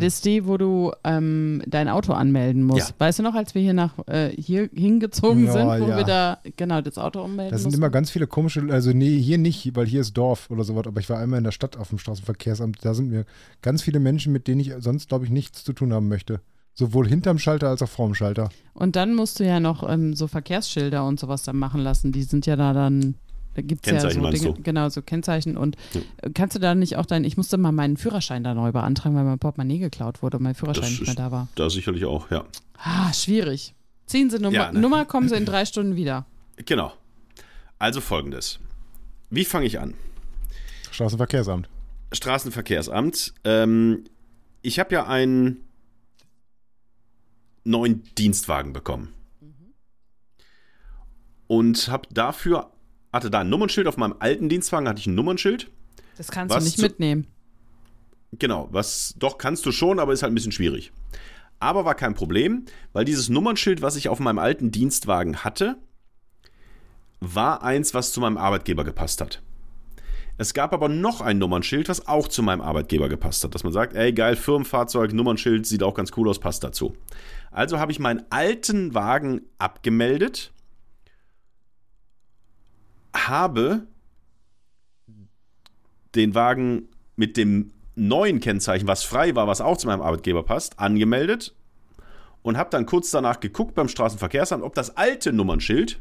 [SPEAKER 3] Das ist die, wo du ähm, dein Auto anmelden musst.
[SPEAKER 1] Ja.
[SPEAKER 3] Weißt du noch, als wir hier nach äh, hier hingezogen
[SPEAKER 2] Ja,
[SPEAKER 3] sind, wo
[SPEAKER 2] ja.
[SPEAKER 3] wir da genau das Auto ummelden
[SPEAKER 2] Da sind
[SPEAKER 3] mussten?
[SPEAKER 2] immer ganz viele komische, also nee, hier nicht, weil hier ist Dorf oder sowas, aber ich war einmal in der Stadt auf dem Straßenverkehrsamt, da sind mir ganz viele Menschen, mit denen ich sonst, glaube ich, nichts zu tun haben möchte. Sowohl hinterm Schalter als auch vorm Schalter.
[SPEAKER 3] Und dann musst du ja noch ähm, so Verkehrsschilder und sowas dann machen lassen. Die sind ja da dann, da gibt es ja
[SPEAKER 1] Kennzeichen
[SPEAKER 3] so Dinge,
[SPEAKER 1] du?
[SPEAKER 3] genau, so Kennzeichen. Und äh, kannst du da nicht auch dein, ich musste mal meinen Führerschein da neu beantragen, weil mein Portemonnaie geklaut wurde und mein Führerschein
[SPEAKER 1] Das
[SPEAKER 3] nicht mehr da war.
[SPEAKER 1] Da sicherlich auch, ja.
[SPEAKER 3] Ah, schwierig. Ziehen Sie Nummer,
[SPEAKER 1] Ja, ne?
[SPEAKER 3] Nummer, kommen Sie in drei Stunden wieder.
[SPEAKER 1] Genau. Also folgendes. Wie fange ich an?
[SPEAKER 2] Straßenverkehrsamt.
[SPEAKER 1] Straßenverkehrsamt. Ähm, ich habe ja ein neuen Dienstwagen bekommen. Und habe dafür, hatte da ein Nummernschild auf meinem alten Dienstwagen, hatte ich ein Nummernschild.
[SPEAKER 3] Das kannst du nicht
[SPEAKER 1] zu-
[SPEAKER 3] mitnehmen.
[SPEAKER 1] Genau, was doch kannst du schon, aber ist halt ein bisschen schwierig. Aber war kein Problem, weil dieses Nummernschild, was ich auf meinem alten Dienstwagen hatte, war eins, was zu meinem Arbeitgeber gepasst hat. Es gab aber noch ein Nummernschild, was auch zu meinem Arbeitgeber gepasst hat. Dass man sagt, ey geil, Firmenfahrzeug, Nummernschild, sieht auch ganz cool aus, passt dazu. Also habe ich meinen alten Wagen abgemeldet, habe den Wagen mit dem neuen Kennzeichen, was frei war, was auch zu meinem Arbeitgeber passt, angemeldet und habe dann kurz danach geguckt beim Straßenverkehrsamt, ob das alte Nummernschild,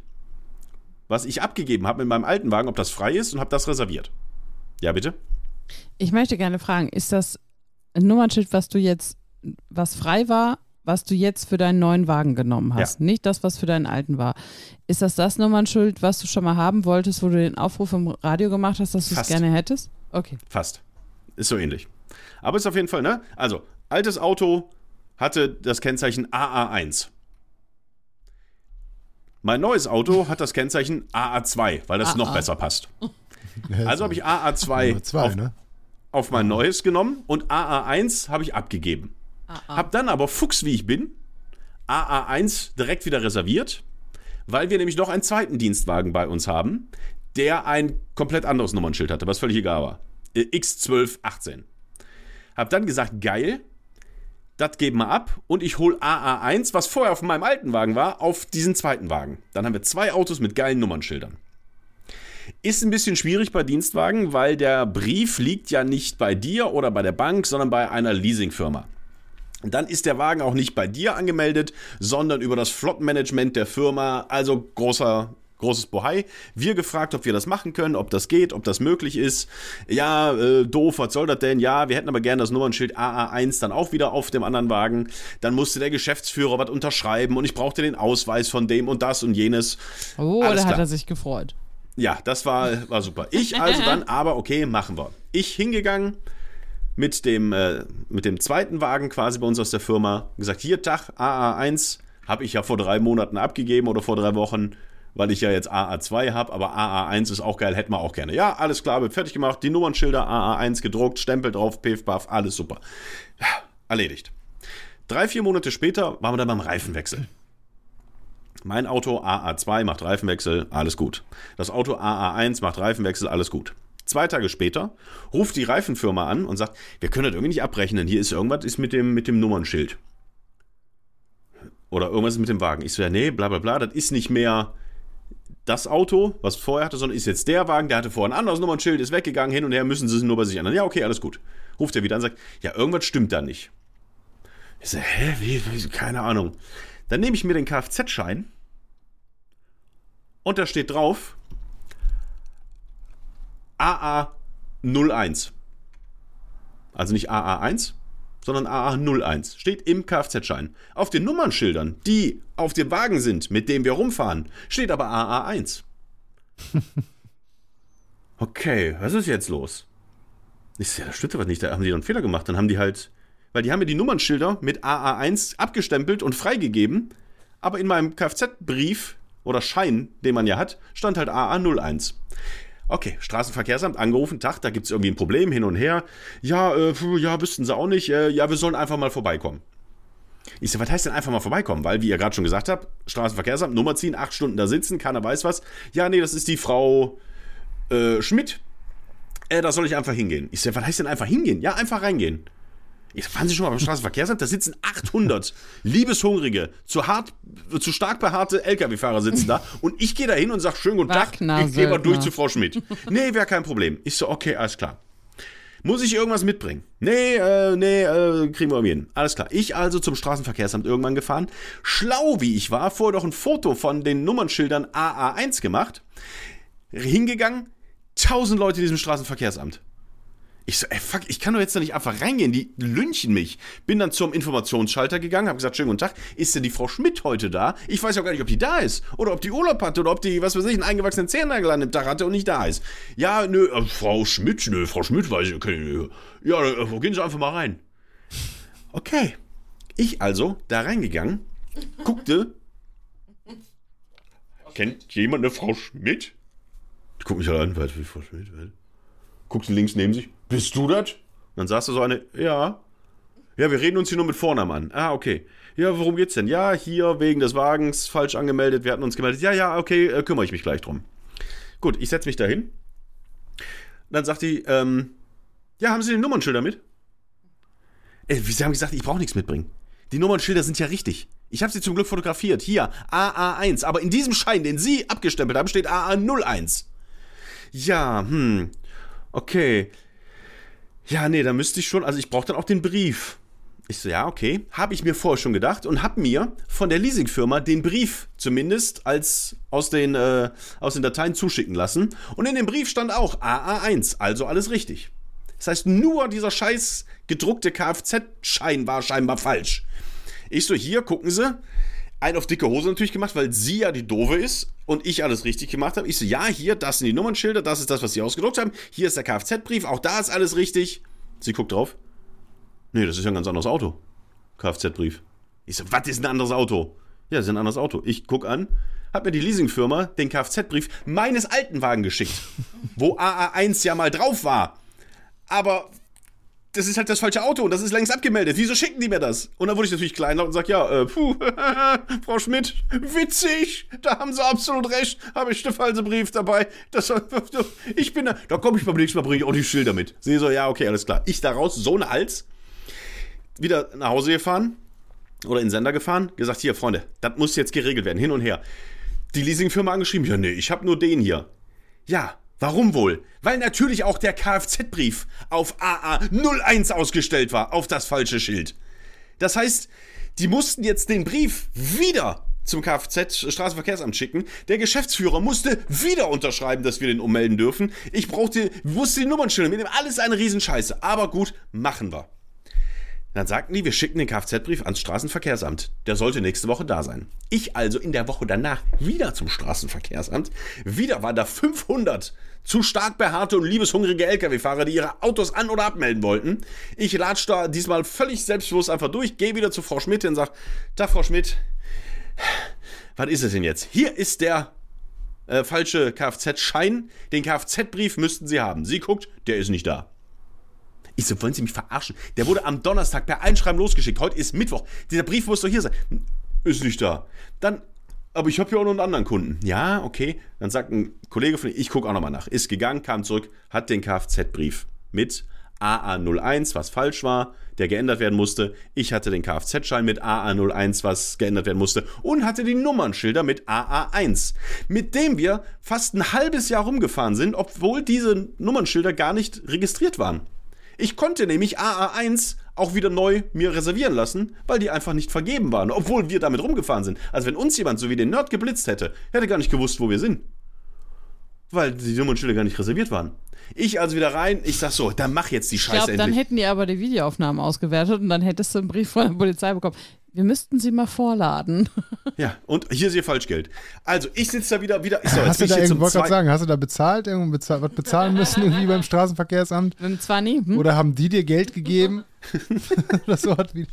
[SPEAKER 1] was ich abgegeben habe mit meinem alten Wagen, ob das frei ist und habe das reserviert. Ja, bitte?
[SPEAKER 3] Ich möchte gerne fragen, ist das Nummernschild, was du jetzt, was frei war, was du jetzt für deinen neuen Wagen genommen hast? Nicht das, was für deinen alten war. Ist das das Nummernschild, was du schon mal haben wolltest, wo du den Aufruf im Radio gemacht hast, dass du es gerne hättest? Okay.
[SPEAKER 1] Fast. Ist so ähnlich. Aber ist auf jeden Fall, ne? Also, altes Auto hatte das Kennzeichen AA1. Mein neues Auto hat das Kennzeichen AA2, weil das noch
[SPEAKER 3] AA.
[SPEAKER 1] besser passt. Also habe ich AA2
[SPEAKER 2] Nummer zwei,
[SPEAKER 1] auf,
[SPEAKER 2] ne?
[SPEAKER 1] auf mein neues genommen und AA1 habe ich abgegeben. Hab dann aber Fuchs wie ich bin, AA1 direkt wieder reserviert, weil wir nämlich noch einen zweiten Dienstwagen bei uns haben, der ein komplett anderes Nummernschild hatte, was völlig egal war. Äh, X1218. Hab dann gesagt, geil, das geben wir ab und ich hole AA1, was vorher auf meinem alten Wagen war, auf diesen zweiten Wagen. Dann haben wir zwei Autos mit geilen Nummernschildern. Ist ein bisschen schwierig bei Dienstwagen, weil der Brief liegt ja nicht bei dir oder bei der Bank, sondern bei einer Leasingfirma. Dann ist der Wagen auch nicht bei dir angemeldet, sondern über das Flottenmanagement der Firma. Also großer, großes Bohai. Wir gefragt, ob wir das machen können, ob das geht, ob das möglich ist. Ja, äh, doof, was soll das denn? Ja, wir hätten aber gerne das Nummernschild AA1 dann auch wieder auf dem anderen Wagen. Dann musste der Geschäftsführer was unterschreiben und ich brauchte den Ausweis von dem und das und jenes.
[SPEAKER 3] Oh,
[SPEAKER 1] Alles
[SPEAKER 3] da hat
[SPEAKER 1] klar.
[SPEAKER 3] er sich gefreut.
[SPEAKER 1] Ja, das war, war super. Ich also dann, aber okay, machen wir. Ich hingegangen mit dem, äh, mit dem zweiten Wagen quasi bei uns aus der Firma, gesagt, hier Tag, AA1 habe ich ja vor drei Monaten abgegeben oder vor drei Wochen, weil ich ja jetzt AA2 habe, aber AA1 ist auch geil, hätten wir auch gerne. Ja, alles klar, wird fertig gemacht, die Nummernschilder AA1 gedruckt, Stempel drauf, paff, alles super. Ja, erledigt. Drei, vier Monate später waren wir dann beim Reifenwechsel. Mein Auto AA2 macht Reifenwechsel, alles gut. Das Auto AA1 macht Reifenwechsel, alles gut. Zwei Tage später ruft die Reifenfirma an und sagt, wir können das irgendwie nicht abrechnen. Hier ist irgendwas ist mit dem, mit dem Nummernschild. Oder irgendwas ist mit dem Wagen. Ich so, ja, nee, bla bla bla, das ist nicht mehr das Auto, was vorher hatte, sondern ist jetzt der Wagen, der hatte vorher ein anderes Nummernschild, ist weggegangen, hin und her, müssen sie es nur bei sich ändern. Ja, okay, alles gut. Ruft er wieder an und sagt, ja, irgendwas stimmt da nicht. Ich so, hä, wie, wie, keine Ahnung. Dann nehme ich mir den Kfz-Schein und da steht drauf AA01. Also nicht AA1, sondern AA01. Steht im Kfz-Schein. Auf den Nummernschildern, die auf dem Wagen sind, mit dem wir rumfahren, steht aber AA1. Okay, was ist jetzt los? Ich ja, das stimmt aber nicht, da haben die doch einen Fehler gemacht. Dann haben die halt, weil die haben mir die Nummernschilder mit AA1 abgestempelt und freigegeben, aber in meinem Kfz-Brief oder Schein, den man ja hat, stand halt AA01. Okay, Straßenverkehrsamt angerufen, Tag, da gibt es irgendwie ein Problem hin und her. Ja, äh, ja, wüssten sie auch nicht. Äh, ja, wir sollen einfach mal vorbeikommen. Ich so, was heißt denn einfach mal vorbeikommen? Weil, wie ihr gerade schon gesagt habt, Straßenverkehrsamt, Nummer ziehen, acht Stunden da sitzen, keiner weiß was. Ja, nee, das ist die Frau äh, Schmidt. Äh, da soll ich einfach hingehen. Ich so, was heißt denn einfach hingehen? Ja, einfach reingehen. Ich fahren Sie schon mal beim Straßenverkehrsamt? Da sitzen 800 liebeshungrige, zu hart, zu stark behaarte LKW-Fahrer sitzen da. Und ich gehe da hin und sage, schönen guten Tag,
[SPEAKER 3] Wagner
[SPEAKER 1] ich gehe mal durch zu Frau Schmidt. Nee, wäre kein Problem. Ich so, okay, alles klar. Muss ich irgendwas mitbringen? Nee, äh, nee, äh, kriegen wir irgendwie hin. Alles klar. Ich also zum Straßenverkehrsamt irgendwann gefahren. Schlau wie ich war, vorher doch ein Foto von den Nummernschildern AA1 gemacht. Hingegangen, tausend Leute in diesem Straßenverkehrsamt. Ich so, ey, fuck, ich kann doch jetzt da nicht einfach reingehen, die lynchen mich. Bin dann zum Informationsschalter gegangen, habe gesagt, schönen guten Tag, ist denn die Frau Schmidt heute da? Ich weiß ja gar nicht, ob die da ist. Oder ob die Urlaub hatte oder ob die, was weiß ich, einen eingewachsenen Zehennagel an dem Tag hatte und nicht da ist. Ja, nö, äh, Frau Schmidt, nö, Frau Schmidt weiß ich, okay, ja, äh, gehen Sie einfach mal rein. Okay. Ich also da reingegangen, guckte. Kennt jemand eine Frau Schmidt? Guck mich halt an, was, wie Frau Schmidt? Was? Guckst links neben sich. Bist du das? Dann sagst du so eine, ja. Ja, wir reden uns hier nur mit Vornamen an. Ah, okay. Ja, worum geht's denn? Ja, hier wegen des Wagens falsch angemeldet. Wir hatten uns gemeldet. Ja, ja, okay, äh, kümmere ich mich gleich drum. Gut, ich setze mich dahin. Dann sagt die, ähm, ja, haben Sie den Nummernschilder mit? Äh, Sie haben gesagt, ich brauche nichts mitbringen. Die Nummernschilder sind ja richtig. Ich habe sie zum Glück fotografiert. Hier, AA1. Aber in diesem Schein, den Sie abgestempelt haben, steht AA01. Ja, hm. Okay. Ja, nee, da müsste ich schon. Also, ich brauche dann auch den Brief. Ich so, ja, okay. Habe ich mir vorher schon gedacht und habe mir von der Leasingfirma den Brief zumindest als aus den, äh, aus den Dateien zuschicken lassen. Und in dem Brief stand auch AA1, also alles richtig. Das heißt, nur dieser scheiß gedruckte Kfz-Schein war scheinbar falsch. Ich so, hier, gucken Sie. Ein auf dicke Hose natürlich gemacht, weil sie ja die Doofe ist und ich alles richtig gemacht habe. Ich so, ja, hier, das sind die Nummernschilder, das ist das, was Sie ausgedruckt haben. Hier ist der Kfz-Brief, auch da ist alles richtig. Sie guckt drauf. Nee, das ist ja ein ganz anderes Auto. Kfz-Brief. Ich so, was ist ein anderes Auto? Ja, das ist ein anderes Auto. Ich guck an, hab mir die Leasingfirma den Kfz-Brief meines alten Wagen geschickt, wo AA1 ja mal drauf war. Aber das ist halt das falsche Auto und das ist längst abgemeldet. Wieso schicken die mir das? Und dann wurde ich natürlich kleinlaut und sag, ja, äh, puh, Frau Schmidt, witzig, da haben sie absolut recht, habe ich den falschen Brief dabei. Das, ich bin da, da komme ich beim nächsten Mal, bringe ich auch die Schilder mit. Sehe so, ja, okay, alles klar. Ich daraus, so ein Hals, wieder nach Hause gefahren oder in den Sender gefahren, gesagt, hier, Freunde, das muss jetzt geregelt werden, hin und her. Die Leasingfirma angeschrieben, ja, nee, ich habe nur den hier. Ja, Warum wohl? Weil natürlich auch der Kfz-Brief auf AA01 ausgestellt war, auf das falsche Schild. Das heißt, die mussten jetzt den Brief wieder zum Kfz Straßenverkehrsamt schicken. Der Geschäftsführer musste wieder unterschreiben, dass wir den ummelden dürfen. Ich brauchte, wusste die Nummernschilder mit dem alles eine Riesenscheiße. Aber gut, machen wir. Dann sagten die, wir schicken den Kfz-Brief ans Straßenverkehrsamt. Der sollte nächste Woche da sein. Ich also in der Woche danach wieder zum Straßenverkehrsamt. Wieder waren da 500 zu stark behaarte und liebeshungrige Lkw-Fahrer, die ihre Autos an- oder abmelden wollten. Ich latsch da diesmal völlig selbstbewusst einfach durch, gehe wieder zu Frau Schmidt und sage, da Frau Schmidt, was ist es denn jetzt? Hier ist der äh, falsche Kfz-Schein. Den Kfz-Brief müssten Sie haben. Sie guckt, der ist nicht da. Ich so, wollen Sie mich verarschen? Der wurde am Donnerstag per Einschreiben losgeschickt. Heute ist Mittwoch. Dieser Brief muss doch hier sein. Ist nicht da. Dann, aber ich habe ja auch noch einen anderen Kunden. Ja, okay. Dann sagt ein Kollege von mir, ich gucke auch nochmal nach. Ist gegangen, kam zurück, hat den Kfz-Brief mit AA01, was falsch war, der geändert werden musste. Ich hatte den Kfz-Schein mit AA01, was geändert werden musste. Und hatte die Nummernschilder mit AA1, mit dem wir fast ein halbes Jahr rumgefahren sind, obwohl diese Nummernschilder gar nicht registriert waren. Ich konnte nämlich AA1 auch wieder neu mir reservieren lassen, weil die einfach nicht vergeben waren, obwohl wir damit rumgefahren sind. Also wenn uns jemand so wie den Nerd geblitzt hätte, hätte gar nicht gewusst, wo wir sind. Weil die Nummernschilder gar nicht reserviert waren. Ich also wieder rein, ich sag so, dann mach jetzt die Scheiße
[SPEAKER 3] Ich glaube, dann
[SPEAKER 1] endlich.
[SPEAKER 3] hätten die aber die Videoaufnahmen ausgewertet und dann hättest du einen Brief von der Polizei bekommen. Wir müssten sie mal vorladen.
[SPEAKER 1] Ja, und hier ist ihr Falschgeld. Also, ich sitze da wieder, wieder. So, jetzt
[SPEAKER 2] Hast du
[SPEAKER 1] ich
[SPEAKER 2] da irgendwo, wollte gerade sagen, hast du da bezahlt, irgendwo bezahlt, was bezahlen müssen irgendwie beim Straßenverkehrsamt?
[SPEAKER 3] Wenn zwar nie, hm?
[SPEAKER 2] Oder haben die dir Geld gegeben? Oder so hat wie.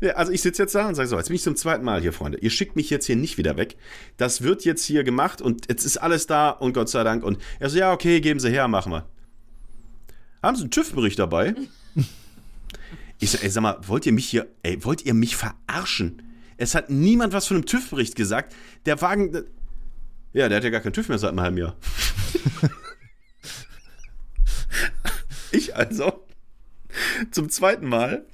[SPEAKER 1] Ja, also ich sitze jetzt da und sage so, jetzt bin ich zum zweiten Mal hier, Freunde. Ihr schickt mich jetzt hier nicht wieder weg. Das wird jetzt hier gemacht und jetzt ist alles da und Gott sei Dank. Und er so, ja, okay, geben Sie her, machen wir. Haben Sie einen TÜV-Bericht dabei? Ich so, ey, sag mal, wollt ihr mich hier, ey, wollt ihr mich verarschen? Es hat niemand was von einem TÜV-Bericht gesagt. Der Wagen, ja, der hat ja gar keinen TÜV mehr seit einem halben Jahr. ich also zum zweiten Mal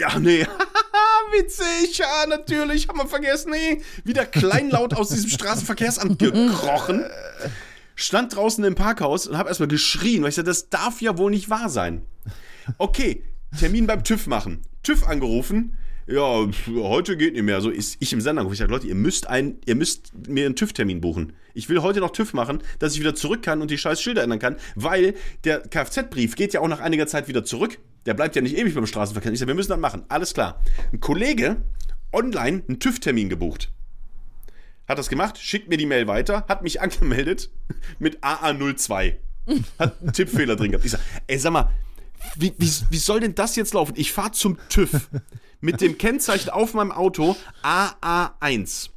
[SPEAKER 1] ja, nee. Witzig, ja, natürlich, haben wir vergessen. Nee. Wieder kleinlaut aus diesem Straßenverkehrsamt gekrochen. Stand draußen im Parkhaus und habe erstmal geschrien, weil ich sagte, das darf ja wohl nicht wahr sein. Okay, Termin beim TÜV machen. TÜV angerufen. Ja, heute geht nicht mehr. So ist ich im Sender. Ich sage, Leute, ihr müsst, ein, ihr müsst mir einen TÜV-Termin buchen. Ich will heute noch TÜV machen, dass ich wieder zurück kann und die scheiß Schilder ändern kann, weil der Kfz-Brief geht ja auch nach einiger Zeit wieder zurück. Der bleibt ja nicht ewig beim Straßenverkehr. Ich sage, wir müssen das machen. Alles klar. Ein Kollege online einen TÜV-Termin gebucht. Hat das gemacht, schickt mir die Mail weiter, hat mich angemeldet mit AA02. Hat einen Tippfehler drin gehabt. Ich sag, ey, sag mal, wie, wie, wie soll denn das jetzt laufen? Ich fahre zum TÜV mit dem Kennzeichen auf meinem Auto AA1.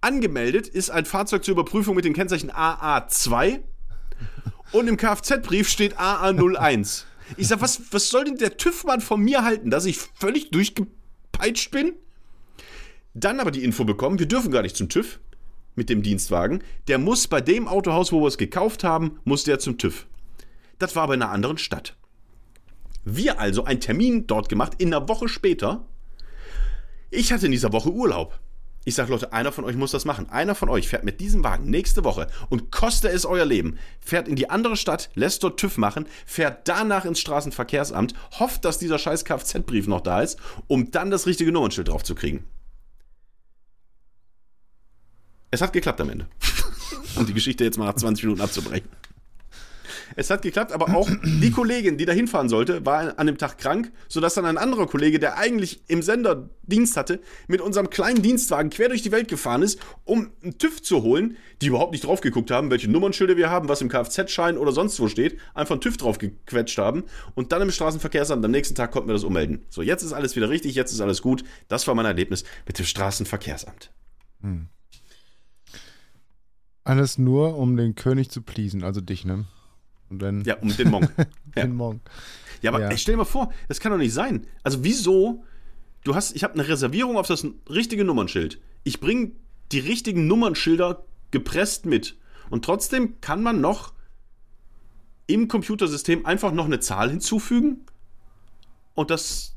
[SPEAKER 1] Angemeldet ist ein Fahrzeug zur Überprüfung mit dem Kennzeichen AA2 und im Kfz-Brief steht AA01. Ich sag, was, was soll denn der TÜV-Mann von mir halten, dass ich völlig durchgepeitscht bin? Dann aber die Info bekommen, wir dürfen gar nicht zum TÜV mit dem Dienstwagen. Der muss bei dem Autohaus, wo wir es gekauft haben, muss der zum TÜV. Das war aber in einer anderen Stadt. Wir also einen Termin dort gemacht, in einer Woche später. Ich hatte in dieser Woche Urlaub. Ich sage, Leute, einer von euch muss das machen. Einer von euch fährt mit diesem Wagen nächste Woche und koste es euer Leben, fährt in die andere Stadt, lässt dort TÜV machen, fährt danach ins Straßenverkehrsamt, hofft, dass dieser scheiß Kfz-Brief noch da ist, um dann das richtige Nummernschild drauf zu kriegen. Es hat geklappt am Ende. um die Geschichte jetzt mal nach 20 Minuten abzubrechen. Es hat geklappt, aber auch die Kollegin, die da hinfahren sollte, war an dem Tag krank, sodass dann ein anderer Kollege, der eigentlich im Sender Dienst hatte, mit unserem kleinen Dienstwagen quer durch die Welt gefahren ist, um einen TÜV zu holen, die überhaupt nicht drauf geguckt haben, welche Nummernschilder wir haben, was im Kfz-Schein oder sonst wo steht, einfach einen TÜV drauf gequetscht haben und dann im Straßenverkehrsamt am nächsten Tag konnten wir das ummelden. So, jetzt ist alles wieder richtig, jetzt ist alles gut. Das war mein Erlebnis mit dem Straßenverkehrsamt. Hm.
[SPEAKER 2] Alles nur, um den König zu pleasen, also dich, ne?
[SPEAKER 1] Und dann ja, um den Monk.
[SPEAKER 2] ja. den Monk.
[SPEAKER 1] Ja, aber ja. Ey, stell dir mal vor, das kann doch nicht sein. Also wieso? Du hast, ich habe eine Reservierung auf das richtige Nummernschild. Ich bringe die richtigen Nummernschilder gepresst mit. Und trotzdem kann man noch im Computersystem einfach noch eine Zahl hinzufügen. Und das.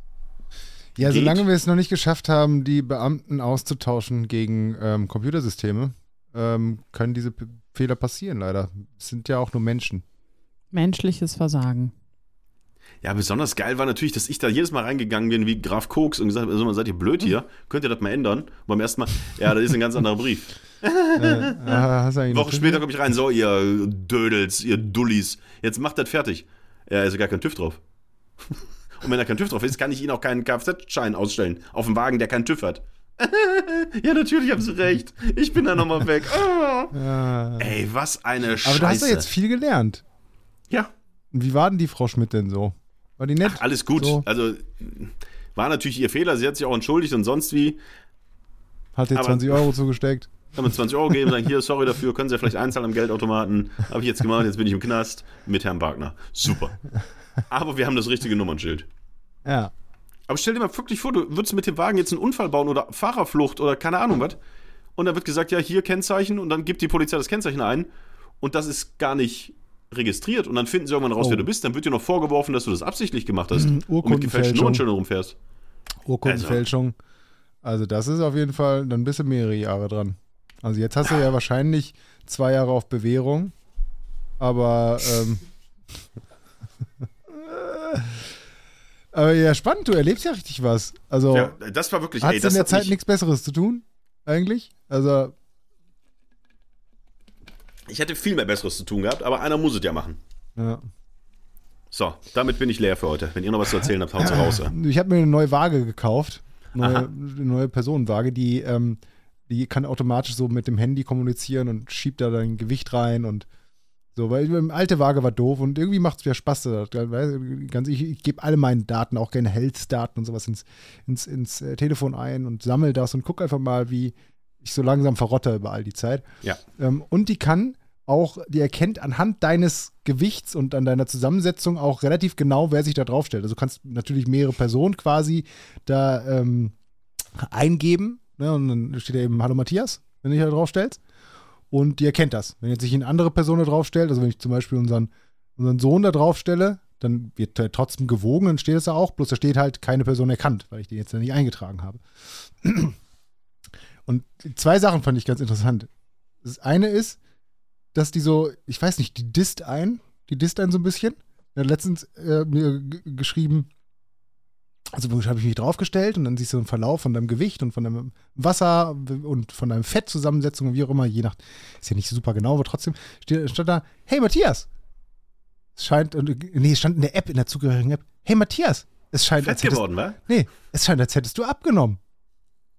[SPEAKER 2] Ja, geht. solange wir es noch nicht geschafft haben, die Beamten auszutauschen gegen ähm, Computersysteme, ähm, können diese P Fehler passieren, leider. Es sind ja auch nur Menschen.
[SPEAKER 3] Menschliches Versagen.
[SPEAKER 1] Ja, besonders geil war natürlich, dass ich da jedes Mal reingegangen bin wie Graf Koks und gesagt habe, also, seid ihr blöd hier? Könnt ihr das mal ändern? Und beim ersten Mal, ja, das ist ein ganz anderer Brief. äh, äh, Woche später komme ich rein, so, ihr Dödels, ihr Dullis, jetzt macht das fertig. Ja, ist ja gar kein TÜV drauf. und wenn da kein TÜV drauf ist, kann ich Ihnen auch keinen Kfz-Schein ausstellen auf dem Wagen, der keinen TÜV hat. ja, natürlich haben sie recht. Ich bin da nochmal weg. Oh. Ja. Ey, was eine Scheiße.
[SPEAKER 2] Aber du hast ja jetzt viel gelernt.
[SPEAKER 1] Ja.
[SPEAKER 2] Und wie war denn die Frau Schmidt denn so? War die nett?
[SPEAKER 1] Ach, alles gut. So. Also war natürlich ihr Fehler. Sie hat sich auch entschuldigt und sonst wie.
[SPEAKER 2] Hat ihr 20 Euro zugesteckt?
[SPEAKER 1] Kann man 20 Euro geben, sagen, hier, sorry dafür, können Sie ja vielleicht einzahlen am Geldautomaten. Habe ich jetzt gemacht, jetzt bin ich im Knast mit Herrn Wagner. Super. Aber wir haben das richtige Nummernschild.
[SPEAKER 2] Ja.
[SPEAKER 1] Aber stell dir mal wirklich vor, du würdest mit dem Wagen jetzt einen Unfall bauen oder Fahrerflucht oder keine Ahnung was. Und dann wird gesagt, ja, hier Kennzeichen und dann gibt die Polizei das Kennzeichen ein. Und das ist gar nicht registriert und dann finden sie irgendwann raus, oh. wer du bist, dann wird dir noch vorgeworfen, dass du das absichtlich gemacht hast mhm, und mit gefälschten Nummernschildern rumfährst.
[SPEAKER 2] Urkundenfälschung. Also. also das ist auf jeden Fall, dann bist du mehrere Jahre dran. Also jetzt hast du ja wahrscheinlich zwei Jahre auf Bewährung, aber ähm, aber ja, spannend, du erlebst ja richtig was. Also ja,
[SPEAKER 1] das war wirklich.
[SPEAKER 2] Hast du in der Zeit nichts Besseres zu tun eigentlich? Also
[SPEAKER 1] ich hätte viel mehr Besseres zu tun gehabt, aber einer muss es ja machen.
[SPEAKER 2] Ja.
[SPEAKER 1] So, damit bin ich leer für heute. Wenn ihr noch was zu erzählen habt, haut raus. Ja.
[SPEAKER 2] Ich habe mir eine neue Waage gekauft. Neue, eine neue Personenwaage, die, ähm, die kann automatisch so mit dem Handy kommunizieren und schiebt da dein Gewicht rein und so, weil die alte Waage war doof und irgendwie macht es wieder Spaß. Ganz, ich, ich gebe alle meine Daten, auch gerne Health-Daten und sowas ins, ins, ins äh, Telefon ein und sammle das und gucke einfach mal, wie, ich so langsam verrotte über all die Zeit.
[SPEAKER 1] Ja.
[SPEAKER 2] Ähm, und die kann auch, die erkennt anhand deines Gewichts und an deiner Zusammensetzung auch relativ genau, wer sich da draufstellt. Also du kannst natürlich mehrere Personen quasi da ähm, eingeben. Ne? Und dann steht da eben Hallo Matthias, wenn du dich da draufstellst. Und die erkennt das. Wenn jetzt sich eine andere Person da draufstellt, also wenn ich zum Beispiel unseren, unseren Sohn da draufstelle, dann wird er trotzdem gewogen, dann steht es da auch, bloß da steht halt keine Person erkannt, weil ich den jetzt nicht eingetragen habe. Und zwei Sachen fand ich ganz interessant. Das eine ist, dass die so, ich weiß nicht, die disst ein, die disst ein so ein bisschen. Er hat letztens äh, mir geschrieben, also habe ich mich draufgestellt und dann siehst du einen Verlauf von deinem Gewicht und von deinem Wasser und von deinem Fettzusammensetzung und wie auch immer, je nach, ist ja nicht super genau, aber trotzdem steht, stand da, hey Matthias, es scheint, nee, es stand in der App, in der zugehörigen App, hey Matthias, es scheint,
[SPEAKER 1] Fett als hättest, geworden, wa?
[SPEAKER 2] Nee, es scheint, als hättest du abgenommen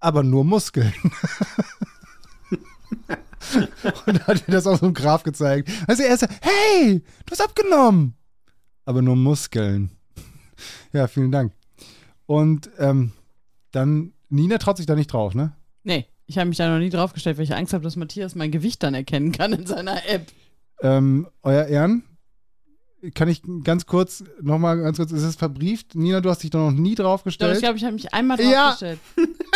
[SPEAKER 2] aber nur Muskeln. und hat mir das auf so einem Graph gezeigt. Also er so, hey, du hast abgenommen. Aber nur Muskeln. ja, vielen Dank. Und ähm, dann Nina traut sich da nicht drauf, ne?
[SPEAKER 3] Nee, ich habe mich da noch nie draufgestellt, weil ich Angst habe, dass Matthias mein Gewicht dann erkennen kann in seiner App.
[SPEAKER 2] Ähm, euer Ehren, kann ich ganz kurz, nochmal ganz kurz, ist es verbrieft? Nina, du hast dich da noch nie
[SPEAKER 3] Doch,
[SPEAKER 2] draufgestellt?
[SPEAKER 3] ich glaube, ich habe mich einmal
[SPEAKER 2] Ja.
[SPEAKER 3] draufgestellt.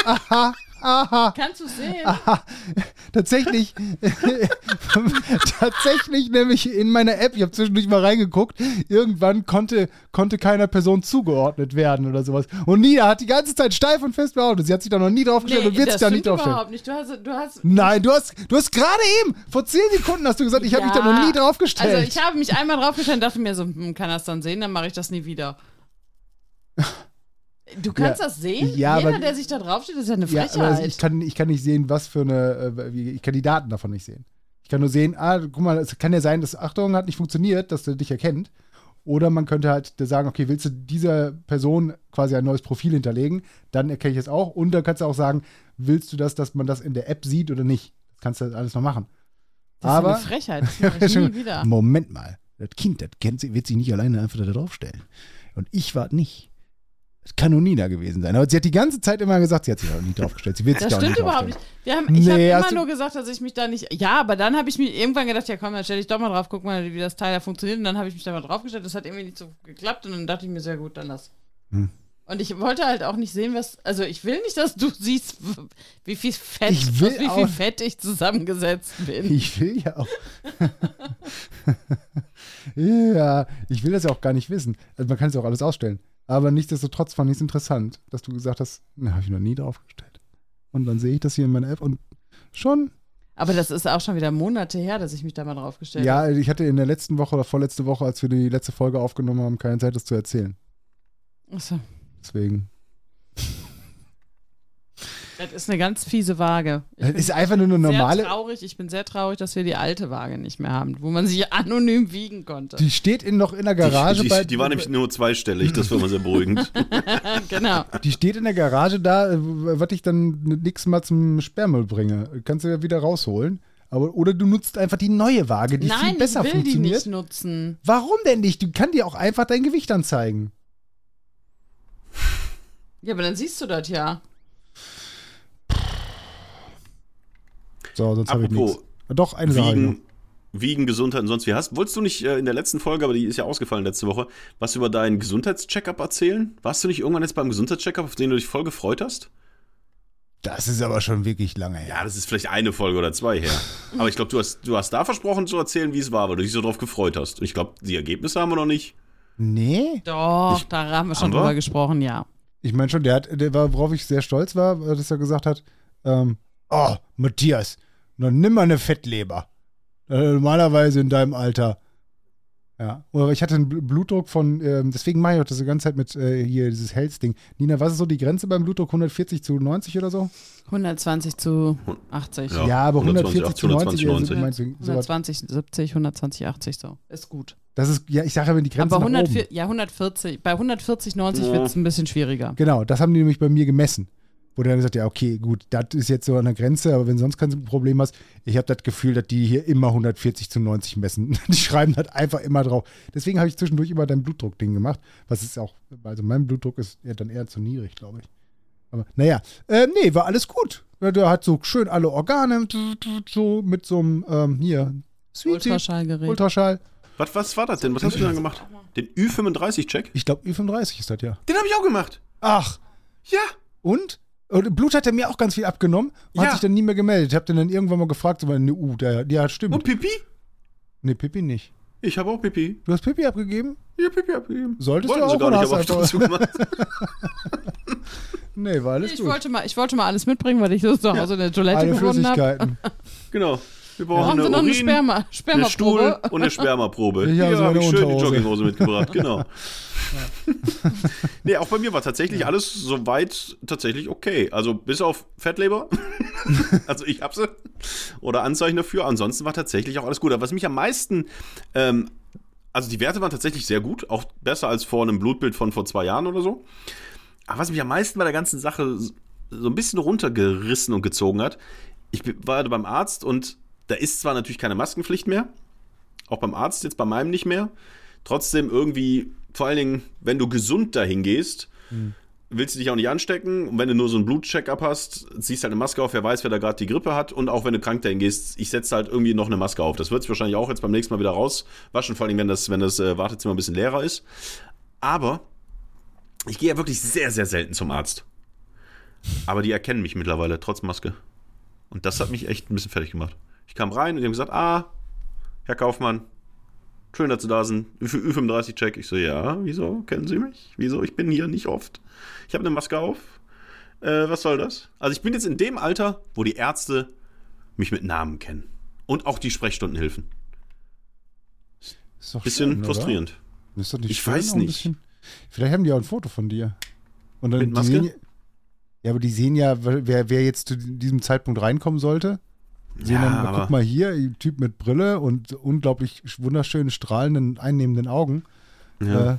[SPEAKER 2] aha, aha.
[SPEAKER 3] Kannst du sehen?
[SPEAKER 2] Aha, tatsächlich, tatsächlich nämlich in meiner App, ich habe zwischendurch mal reingeguckt, irgendwann konnte, konnte keiner Person zugeordnet werden oder sowas. Und Nina hat die ganze Zeit steif und fest behauptet, sie hat sich da noch nie draufgestellt und wird sich da nicht draufstellen.
[SPEAKER 3] überhaupt nicht. Du hast, du hast
[SPEAKER 2] Nein, du hast, du hast gerade eben, vor zehn Sekunden hast du gesagt, ich habe mich da noch nie draufgestellt.
[SPEAKER 3] Also ich habe mich einmal draufgestellt und dachte mir so, hm, kann das dann sehen, dann mache ich das nie wieder. Du kannst
[SPEAKER 2] Ja.
[SPEAKER 3] das sehen?
[SPEAKER 2] Ja,
[SPEAKER 3] Jeder,
[SPEAKER 2] aber-
[SPEAKER 3] der sich da draufsteht, ist ja eine
[SPEAKER 2] ja,
[SPEAKER 3] Frechheit.
[SPEAKER 2] aber ich kann, ich kann nicht sehen, was für eine, äh, ich kann die Daten davon nicht sehen. Ich kann nur sehen, ah, guck mal, es kann ja sein, dass Achtung hat nicht funktioniert, dass der dich erkennt. Oder man könnte halt sagen, okay, willst du dieser Person quasi ein neues Profil hinterlegen, dann erkenne ich es auch. Und dann kannst du auch sagen, willst du das, dass man das in der App sieht oder nicht? Das kannst du halt alles noch machen.
[SPEAKER 3] das
[SPEAKER 2] aber-
[SPEAKER 3] ist eine Frechheit. Das nie wieder.
[SPEAKER 2] Moment mal, das Kind, das kennt, wird sich nicht alleine einfach da draufstellen. Und ich war nicht. Das kann nur Nina gewesen sein. Aber sie hat die ganze Zeit immer gesagt, sie hat sich auch nicht draufgestellt. Sie wird sich
[SPEAKER 3] Das
[SPEAKER 2] da
[SPEAKER 3] stimmt überhaupt nicht. Wir haben, ich
[SPEAKER 2] Nee,
[SPEAKER 3] habe immer nur gesagt, dass ich mich da nicht. Ja, aber dann habe ich mir irgendwann gedacht, ja komm, dann stelle ich doch mal drauf, guck mal, wie das Teil da funktioniert. Und dann habe ich mich da mal draufgestellt. Das hat irgendwie nicht so geklappt. Und dann dachte ich mir, sehr gut, dann lass.
[SPEAKER 2] Hm.
[SPEAKER 3] Und ich wollte halt auch nicht sehen, was. Also ich will nicht, dass du siehst, wie viel Fett,
[SPEAKER 2] Ich will
[SPEAKER 3] wie viel Fett ich zusammengesetzt bin.
[SPEAKER 2] Ich will ja auch. ja, ich will das ja auch gar nicht wissen. Also man kann es ja auch alles ausstellen. Aber nichtsdestotrotz fand ich es interessant, dass du gesagt hast, na, habe ich noch nie draufgestellt. Und dann sehe ich das hier in meiner App und schon.
[SPEAKER 3] Aber das ist auch schon wieder Monate her, dass ich mich da mal draufgestellt habe.
[SPEAKER 2] Ja, ich hatte in der letzten Woche oder vorletzte Woche, als wir die letzte Folge aufgenommen haben, keine Zeit, das zu erzählen.
[SPEAKER 3] Achso.
[SPEAKER 2] Deswegen.
[SPEAKER 3] Das ist eine ganz fiese Waage. Ich
[SPEAKER 2] Das ist einfach nur eine normale.
[SPEAKER 3] Sehr traurig. Ich bin sehr traurig, dass wir die alte Waage nicht mehr haben, wo man sich anonym wiegen konnte.
[SPEAKER 2] Die steht in, noch in der Garage
[SPEAKER 1] die,
[SPEAKER 2] bei.
[SPEAKER 1] die, die war nämlich nur zweistellig, das war immer sehr beruhigend.
[SPEAKER 3] genau.
[SPEAKER 2] Die steht in der Garage da, äh, was ich dann nix mal zum Sperrmüll bringe. Kannst du ja wieder rausholen. Aber, oder du nutzt einfach die neue Waage, die
[SPEAKER 3] Nein,
[SPEAKER 2] viel besser
[SPEAKER 3] ich will die
[SPEAKER 2] funktioniert.
[SPEAKER 3] nicht nutzen.
[SPEAKER 2] Warum denn nicht? Du kannst dir auch einfach dein Gewicht anzeigen.
[SPEAKER 3] Ja, aber dann siehst du das ja.
[SPEAKER 2] So, sonst habe ich
[SPEAKER 1] Apropos
[SPEAKER 2] nichts. Doch, eine Sache.
[SPEAKER 1] Wiegen, Wiegen, Gesundheit und sonst wie hast. Wolltest du nicht äh, in der letzten Folge, aber die ist ja ausgefallen letzte Woche, was über deinen Gesundheitscheckup erzählen? Warst du nicht irgendwann jetzt beim Gesundheitscheckup, auf den du dich voll gefreut hast?
[SPEAKER 2] Das ist aber schon wirklich lange her.
[SPEAKER 1] Ja, das ist vielleicht eine Folge oder zwei her. Aber ich glaube, du hast, du hast da versprochen zu erzählen, wie es war, weil du dich so drauf gefreut hast. Und ich glaube, die Ergebnisse haben wir noch nicht.
[SPEAKER 2] Nee?
[SPEAKER 3] Doch,
[SPEAKER 1] Ich-
[SPEAKER 3] da haben wir schon
[SPEAKER 1] Haben wir?
[SPEAKER 3] drüber gesprochen, ja.
[SPEAKER 2] Ich meine schon, der hat, der war, worauf ich sehr stolz war, dass er gesagt hat, ähm, oh, Matthias, dann nimm mal eine Fettleber. Äh, normalerweise in deinem Alter. Ja, aber ich hatte einen Bl- Blutdruck von, ähm, deswegen mache ich auch das die ganze Zeit mit äh, hier dieses Health-Ding. Nina, was ist so die Grenze beim Blutdruck? 140 zu 90 oder so?
[SPEAKER 3] 120 zu 80.
[SPEAKER 1] Ja.
[SPEAKER 2] Ja, aber 140
[SPEAKER 1] 120,
[SPEAKER 2] zu 90,
[SPEAKER 1] 120,
[SPEAKER 2] also, meinst du, sowas.
[SPEAKER 3] 120, 70, 120, 80 so. Ist gut.
[SPEAKER 2] Das ist, ja, ich sage aber die Grenze
[SPEAKER 3] Aber
[SPEAKER 2] nach
[SPEAKER 3] 104,
[SPEAKER 2] oben.
[SPEAKER 3] ja, 140, bei 140, 90
[SPEAKER 1] Ja.
[SPEAKER 3] wird es ein bisschen schwieriger.
[SPEAKER 2] Genau, das haben die nämlich bei mir gemessen. Wo der dann gesagt ja, okay, gut, das ist jetzt so an der Grenze, aber wenn du sonst kein Problem hast, ich habe das Gefühl, dass die hier immer 140 zu 90 messen. Die schreiben das einfach immer drauf. Deswegen habe ich zwischendurch immer dein Blutdruck-Ding gemacht, was ist auch, also mein Blutdruck ist ja dann eher zu niedrig, glaube ich. Aber naja, äh, nee, war alles gut. Der hat so schön alle Organe, so mit so einem, ähm, hier, Sweetie,
[SPEAKER 3] Ultraschallgerät.
[SPEAKER 2] Ultraschall.
[SPEAKER 1] Was, was war das denn? Was hast du denn gemacht? Den Ü35-Check?
[SPEAKER 2] Ich glaube, Ü35 ist das ja.
[SPEAKER 1] Den habe ich auch gemacht.
[SPEAKER 2] Ach,
[SPEAKER 1] Ja.
[SPEAKER 2] Und? Und Blut hat er mir auch ganz viel abgenommen und
[SPEAKER 1] Ja.
[SPEAKER 2] hat sich dann nie mehr gemeldet. Ich habe den dann irgendwann mal gefragt, so, ne, uh, der, ja, stimmt.
[SPEAKER 1] Und Pipi?
[SPEAKER 2] Nee, Pipi nicht.
[SPEAKER 1] Ich habe auch Pipi.
[SPEAKER 2] Du hast Pipi abgegeben?
[SPEAKER 1] Ja, Pipi abgegeben.
[SPEAKER 2] Solltest
[SPEAKER 1] Wollten
[SPEAKER 2] du
[SPEAKER 1] sie
[SPEAKER 2] auch,
[SPEAKER 1] gar
[SPEAKER 2] oder
[SPEAKER 1] nicht, aber
[SPEAKER 2] hast
[SPEAKER 1] hab
[SPEAKER 2] du
[SPEAKER 1] ich gemacht.
[SPEAKER 2] Nee, war alles
[SPEAKER 3] Ich
[SPEAKER 2] gut.
[SPEAKER 3] wollte, mal, ich wollte mal alles mitbringen, weil ich so zu Hause in der Toilette
[SPEAKER 2] Alle
[SPEAKER 3] gefunden habe.
[SPEAKER 2] Flüssigkeiten.
[SPEAKER 1] Genau. Wir brauchen
[SPEAKER 3] Sie
[SPEAKER 1] eine
[SPEAKER 3] noch eine
[SPEAKER 1] Urin,
[SPEAKER 3] Sperma,
[SPEAKER 1] eine
[SPEAKER 3] Spermaprobe?
[SPEAKER 1] Stuhl und eine Spermaprobe.
[SPEAKER 2] Ich
[SPEAKER 1] Hier
[SPEAKER 2] habe eine
[SPEAKER 1] ich schön die. Jogginghose mitgebracht, genau. nee, auch bei mir war tatsächlich alles soweit tatsächlich okay. Also bis auf Fettleber. also ich hab sie. Oder Anzeichen dafür. Ansonsten war tatsächlich auch alles gut. Aber was mich am meisten, ähm, also die Werte waren tatsächlich sehr gut. Auch besser als vor einem Blutbild von vor zwei Jahren oder so. Aber was mich am meisten bei der ganzen Sache so ein bisschen runtergerissen und gezogen hat, ich war beim Arzt und da ist zwar natürlich keine Maskenpflicht mehr, auch beim Arzt jetzt bei meinem nicht mehr. Trotzdem irgendwie, vor allen Dingen, wenn du gesund dahin gehst willst du dich auch nicht anstecken. Und wenn du nur so einen Blutcheck-up hast, ziehst halt eine Maske auf, wer weiß, wer da gerade die Grippe hat. Und auch wenn du krank dahin gehst, ich setze halt irgendwie noch eine Maske auf. Das wird sich wahrscheinlich auch jetzt beim nächsten Mal wieder rauswaschen, vor allem wenn das, wenn das äh, Wartezimmer ein bisschen leerer ist. Aber ich gehe ja wirklich sehr, sehr selten zum Arzt. Aber die erkennen mich mittlerweile, trotz Maske. Und das hat mich echt ein bisschen fertig gemacht. Ich kam rein und die haben gesagt, ah, Herr Kaufmann, schön, dass Sie da sind. Für Ü35-Check. Ich so, ja, wieso? Kennen Sie mich? Wieso? Ich bin hier nicht oft. Ich habe eine Maske auf. Äh, was soll das? Also ich bin jetzt in dem Alter, wo die Ärzte mich mit Namen kennen. Und auch die Sprechstundenhilfen.
[SPEAKER 2] Ist doch
[SPEAKER 1] Bisschen
[SPEAKER 2] schön,
[SPEAKER 1] frustrierend.
[SPEAKER 2] Ist doch nicht
[SPEAKER 1] Ich
[SPEAKER 2] schön,
[SPEAKER 1] weiß nicht.
[SPEAKER 2] bisschen- Vielleicht haben die auch ein Foto von dir. Und dann
[SPEAKER 1] Mit Maske?
[SPEAKER 2] Sehen, ja, aber die sehen ja, wer, wer jetzt zu diesem Zeitpunkt reinkommen sollte. Sehen
[SPEAKER 1] Ja,
[SPEAKER 2] dann,
[SPEAKER 1] aber-
[SPEAKER 2] guck mal hier, ein Typ mit Brille und unglaublich wunderschönen, strahlenden, einnehmenden Augen.
[SPEAKER 1] Ja.
[SPEAKER 2] Äh,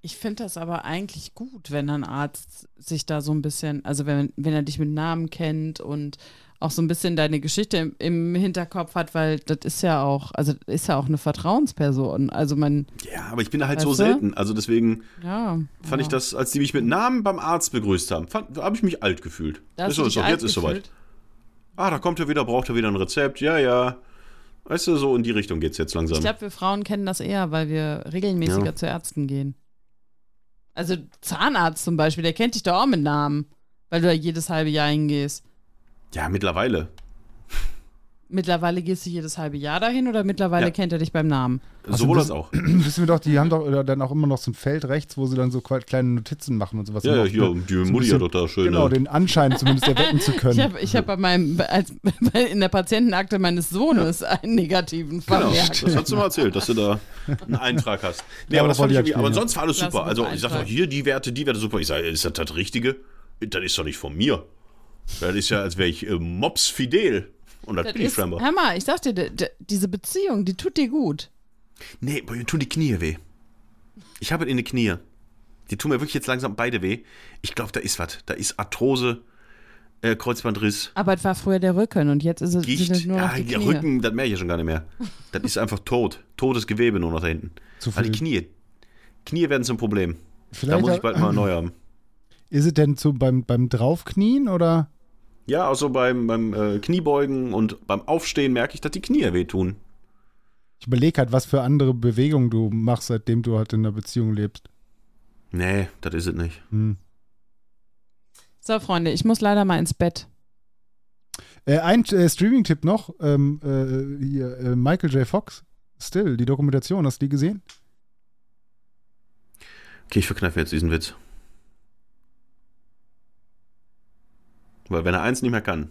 [SPEAKER 3] Ich finde das aber eigentlich gut, wenn ein Arzt sich da so ein bisschen, also wenn, wenn er dich mit Namen kennt und auch so ein bisschen deine Geschichte im, im Hinterkopf hat, weil das ist ja auch, also ist ja auch eine Vertrauensperson. Also man,
[SPEAKER 1] ja, aber ich bin da halt so
[SPEAKER 3] du?
[SPEAKER 1] selten. Also deswegen
[SPEAKER 3] ja.
[SPEAKER 1] fand ich
[SPEAKER 3] ja.
[SPEAKER 1] das, als die mich mit Namen beim Arzt begrüßt haben, habe ich mich alt gefühlt.
[SPEAKER 3] Da
[SPEAKER 1] ist so, jetzt ist soweit. Ah, da kommt er wieder, braucht er wieder ein Rezept. Ja, ja. Weißt du, so in die Richtung geht's jetzt langsam.
[SPEAKER 3] Ich glaube, wir Frauen kennen das eher, weil wir regelmäßiger
[SPEAKER 1] Ja.
[SPEAKER 3] zu Ärzten gehen. Also Zahnarzt zum Beispiel, der kennt dich doch auch mit Namen, weil du da jedes halbe Jahr hingehst.
[SPEAKER 1] ja, mittlerweile.
[SPEAKER 3] Mittlerweile gehst du jedes halbe Jahr dahin oder mittlerweile
[SPEAKER 1] Ja.
[SPEAKER 3] kennt er dich beim Namen?
[SPEAKER 2] Also
[SPEAKER 1] Sowohl
[SPEAKER 2] das-
[SPEAKER 1] auch.
[SPEAKER 2] wissen wir doch, die haben doch oder dann auch immer noch so ein Feld rechts, wo sie dann so kleine Notizen machen und sowas.
[SPEAKER 1] Ja, ja, hier,
[SPEAKER 2] ne,
[SPEAKER 1] die
[SPEAKER 2] so
[SPEAKER 1] Mutti hat doch da schön.
[SPEAKER 2] Genau, den Anschein zumindest erwecken zu können.
[SPEAKER 3] Ich habe ich hab bei meinem, als, bei- in der Patientenakte meines Sohnes einen negativen
[SPEAKER 1] Genau,
[SPEAKER 3] vermerkt.
[SPEAKER 1] das hast du mal erzählt, dass du da einen Eintrag hast. Nee,
[SPEAKER 2] Ja,
[SPEAKER 1] aber
[SPEAKER 2] das
[SPEAKER 1] das fand
[SPEAKER 2] wollte
[SPEAKER 1] ich irgendwie, aber sonst war alles super. Also ich sag doch, hier die Werte, die Werte super. Ich sage, ist das das Richtige? Das ist doch nicht von mir. Das ist ja, als wäre ich äh, Mops Fidel. Und das,
[SPEAKER 3] Das
[SPEAKER 1] bin ich scheinbar.
[SPEAKER 3] hör mal, ich sag dir, diese Beziehung, die tut dir gut.
[SPEAKER 1] Nee, boah, mir tun die Knie weh. Ich habe in den Knie. Die tun mir wirklich jetzt langsam beide weh. Ich glaube, da ist was. Da ist Arthrose, äh, Kreuzbandriss,
[SPEAKER 3] Aber es war früher der Rücken und jetzt ist es,
[SPEAKER 1] Gicht.
[SPEAKER 3] nur noch
[SPEAKER 1] Ja,
[SPEAKER 3] die
[SPEAKER 1] der
[SPEAKER 3] Knie.
[SPEAKER 1] Rücken, das merke ich ja schon gar nicht mehr. Das ist einfach tot. Totes Gewebe nur noch da hinten.
[SPEAKER 2] Zu
[SPEAKER 1] Weil die
[SPEAKER 2] viel.
[SPEAKER 1] Knie. Knie werden zum Problem. Da
[SPEAKER 2] Vielleicht
[SPEAKER 1] muss ich bald mal neu haben.
[SPEAKER 2] ist es denn so beim, beim Draufknien oder?
[SPEAKER 1] Ja, also beim, beim äh, Kniebeugen und beim Aufstehen merke ich, dass die Knie wehtun.
[SPEAKER 2] Ich überlege halt, was für andere Bewegungen du machst, seitdem du halt in einer Beziehung lebst.
[SPEAKER 1] Nee, das ist es nicht.
[SPEAKER 2] Hm.
[SPEAKER 3] So, Freunde, ich muss leider mal ins Bett.
[SPEAKER 2] Äh, ein äh, Streaming-Tipp noch: ähm, äh, hier, äh, Michael J. Fox, Still, die Dokumentation, hast du die gesehen?
[SPEAKER 1] Okay, ich verkneife jetzt diesen Witz. Weil wenn er eins nicht mehr kann.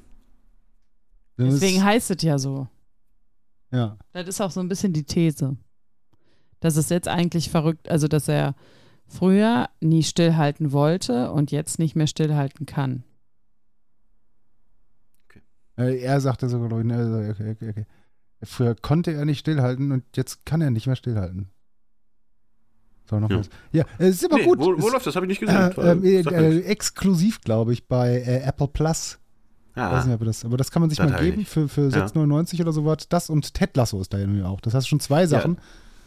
[SPEAKER 3] Deswegen heißt es ja so.
[SPEAKER 2] ja.
[SPEAKER 3] Das ist auch so ein bisschen die These. Dass es jetzt eigentlich verrückt, also dass er früher nie stillhalten wollte und jetzt nicht mehr stillhalten kann.
[SPEAKER 2] Äh, er sagte sogar, ne, okay, okay, okay. Früher konnte er nicht stillhalten und jetzt kann er nicht mehr stillhalten. So, noch
[SPEAKER 1] Ja.
[SPEAKER 2] was. Ja, es ist aber
[SPEAKER 1] nee,
[SPEAKER 2] gut.
[SPEAKER 1] Wo, wo läuft das? Habe ich nicht gesehen.
[SPEAKER 2] äh, äh, äh, exklusiv, glaube ich, bei äh, Apple Plus.
[SPEAKER 1] ah,
[SPEAKER 2] Weiß nicht, ob das, aber das kann man sich
[SPEAKER 1] Das
[SPEAKER 2] mal geben für, für
[SPEAKER 1] Ja.
[SPEAKER 2] 6,99 oder sowas. Das und Ted Lasso ist da ja nun auch. Das hast schon zwei Sachen,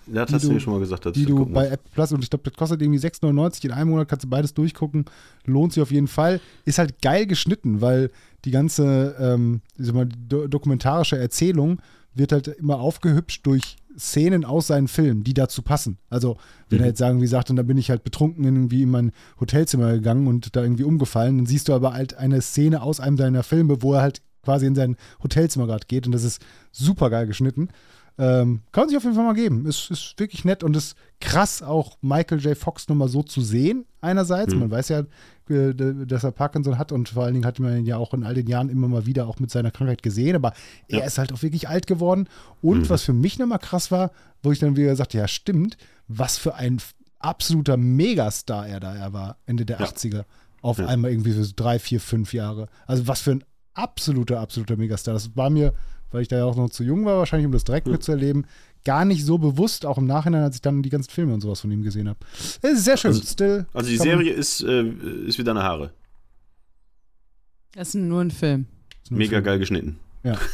[SPEAKER 1] das
[SPEAKER 2] die
[SPEAKER 1] hast du mir schon mal gesagt.
[SPEAKER 2] die du bei. Apple Plus und ich glaube, das kostet irgendwie 6,99. In einem Monat kannst du beides durchgucken. Lohnt sich auf jeden Fall. Ist halt geil geschnitten, weil die ganze ähm, mal, do dokumentarische Erzählung wird halt immer aufgehübscht durch Szenen aus seinen Filmen, die dazu passen. Also, wenn
[SPEAKER 1] Mhm.
[SPEAKER 2] er jetzt sagen, wie sagt, und dann bin ich halt betrunken irgendwie in mein Hotelzimmer gegangen und da irgendwie umgefallen, dann siehst du aber halt eine Szene aus einem seiner Filme, wo er halt quasi in sein Hotelzimmer gerade geht und das ist super geil geschnitten. Ähm, kann man sich auf jeden Fall mal geben. Ist, ist wirklich nett und ist krass, auch Michael J. Fox nochmal so zu sehen, einerseits.
[SPEAKER 1] Mhm.
[SPEAKER 2] Man weiß ja, dass er Parkinson hat und vor allen Dingen hat man ihn ja auch in all den Jahren immer mal wieder auch mit seiner Krankheit gesehen, aber er
[SPEAKER 1] Ja.
[SPEAKER 2] ist halt auch wirklich alt geworden. Und
[SPEAKER 1] Mhm.
[SPEAKER 2] was für mich nochmal krass war, wo ich dann wieder sagte, ja stimmt, was für ein absoluter Megastar er da er war, Ende der
[SPEAKER 1] Ja.
[SPEAKER 2] 80er. Auf
[SPEAKER 1] Ja.
[SPEAKER 2] einmal irgendwie so drei, vier, fünf Jahre. Also was für ein absoluter, absoluter Megastar. Das war mir, weil ich da ja auch noch zu jung war, wahrscheinlich, um das direkt mitzuerleben, gar nicht so bewusst, auch im Nachhinein, als ich dann die ganzen Filme und sowas von ihm gesehen habe. Es ist sehr schön.
[SPEAKER 1] Also-
[SPEAKER 2] Still.
[SPEAKER 1] Also die Serie ist, äh, ist wie deine Haare.
[SPEAKER 3] Das ist nur ein Film.
[SPEAKER 2] nur
[SPEAKER 1] Mega
[SPEAKER 2] Film.
[SPEAKER 1] geil geschnitten.
[SPEAKER 2] Ja.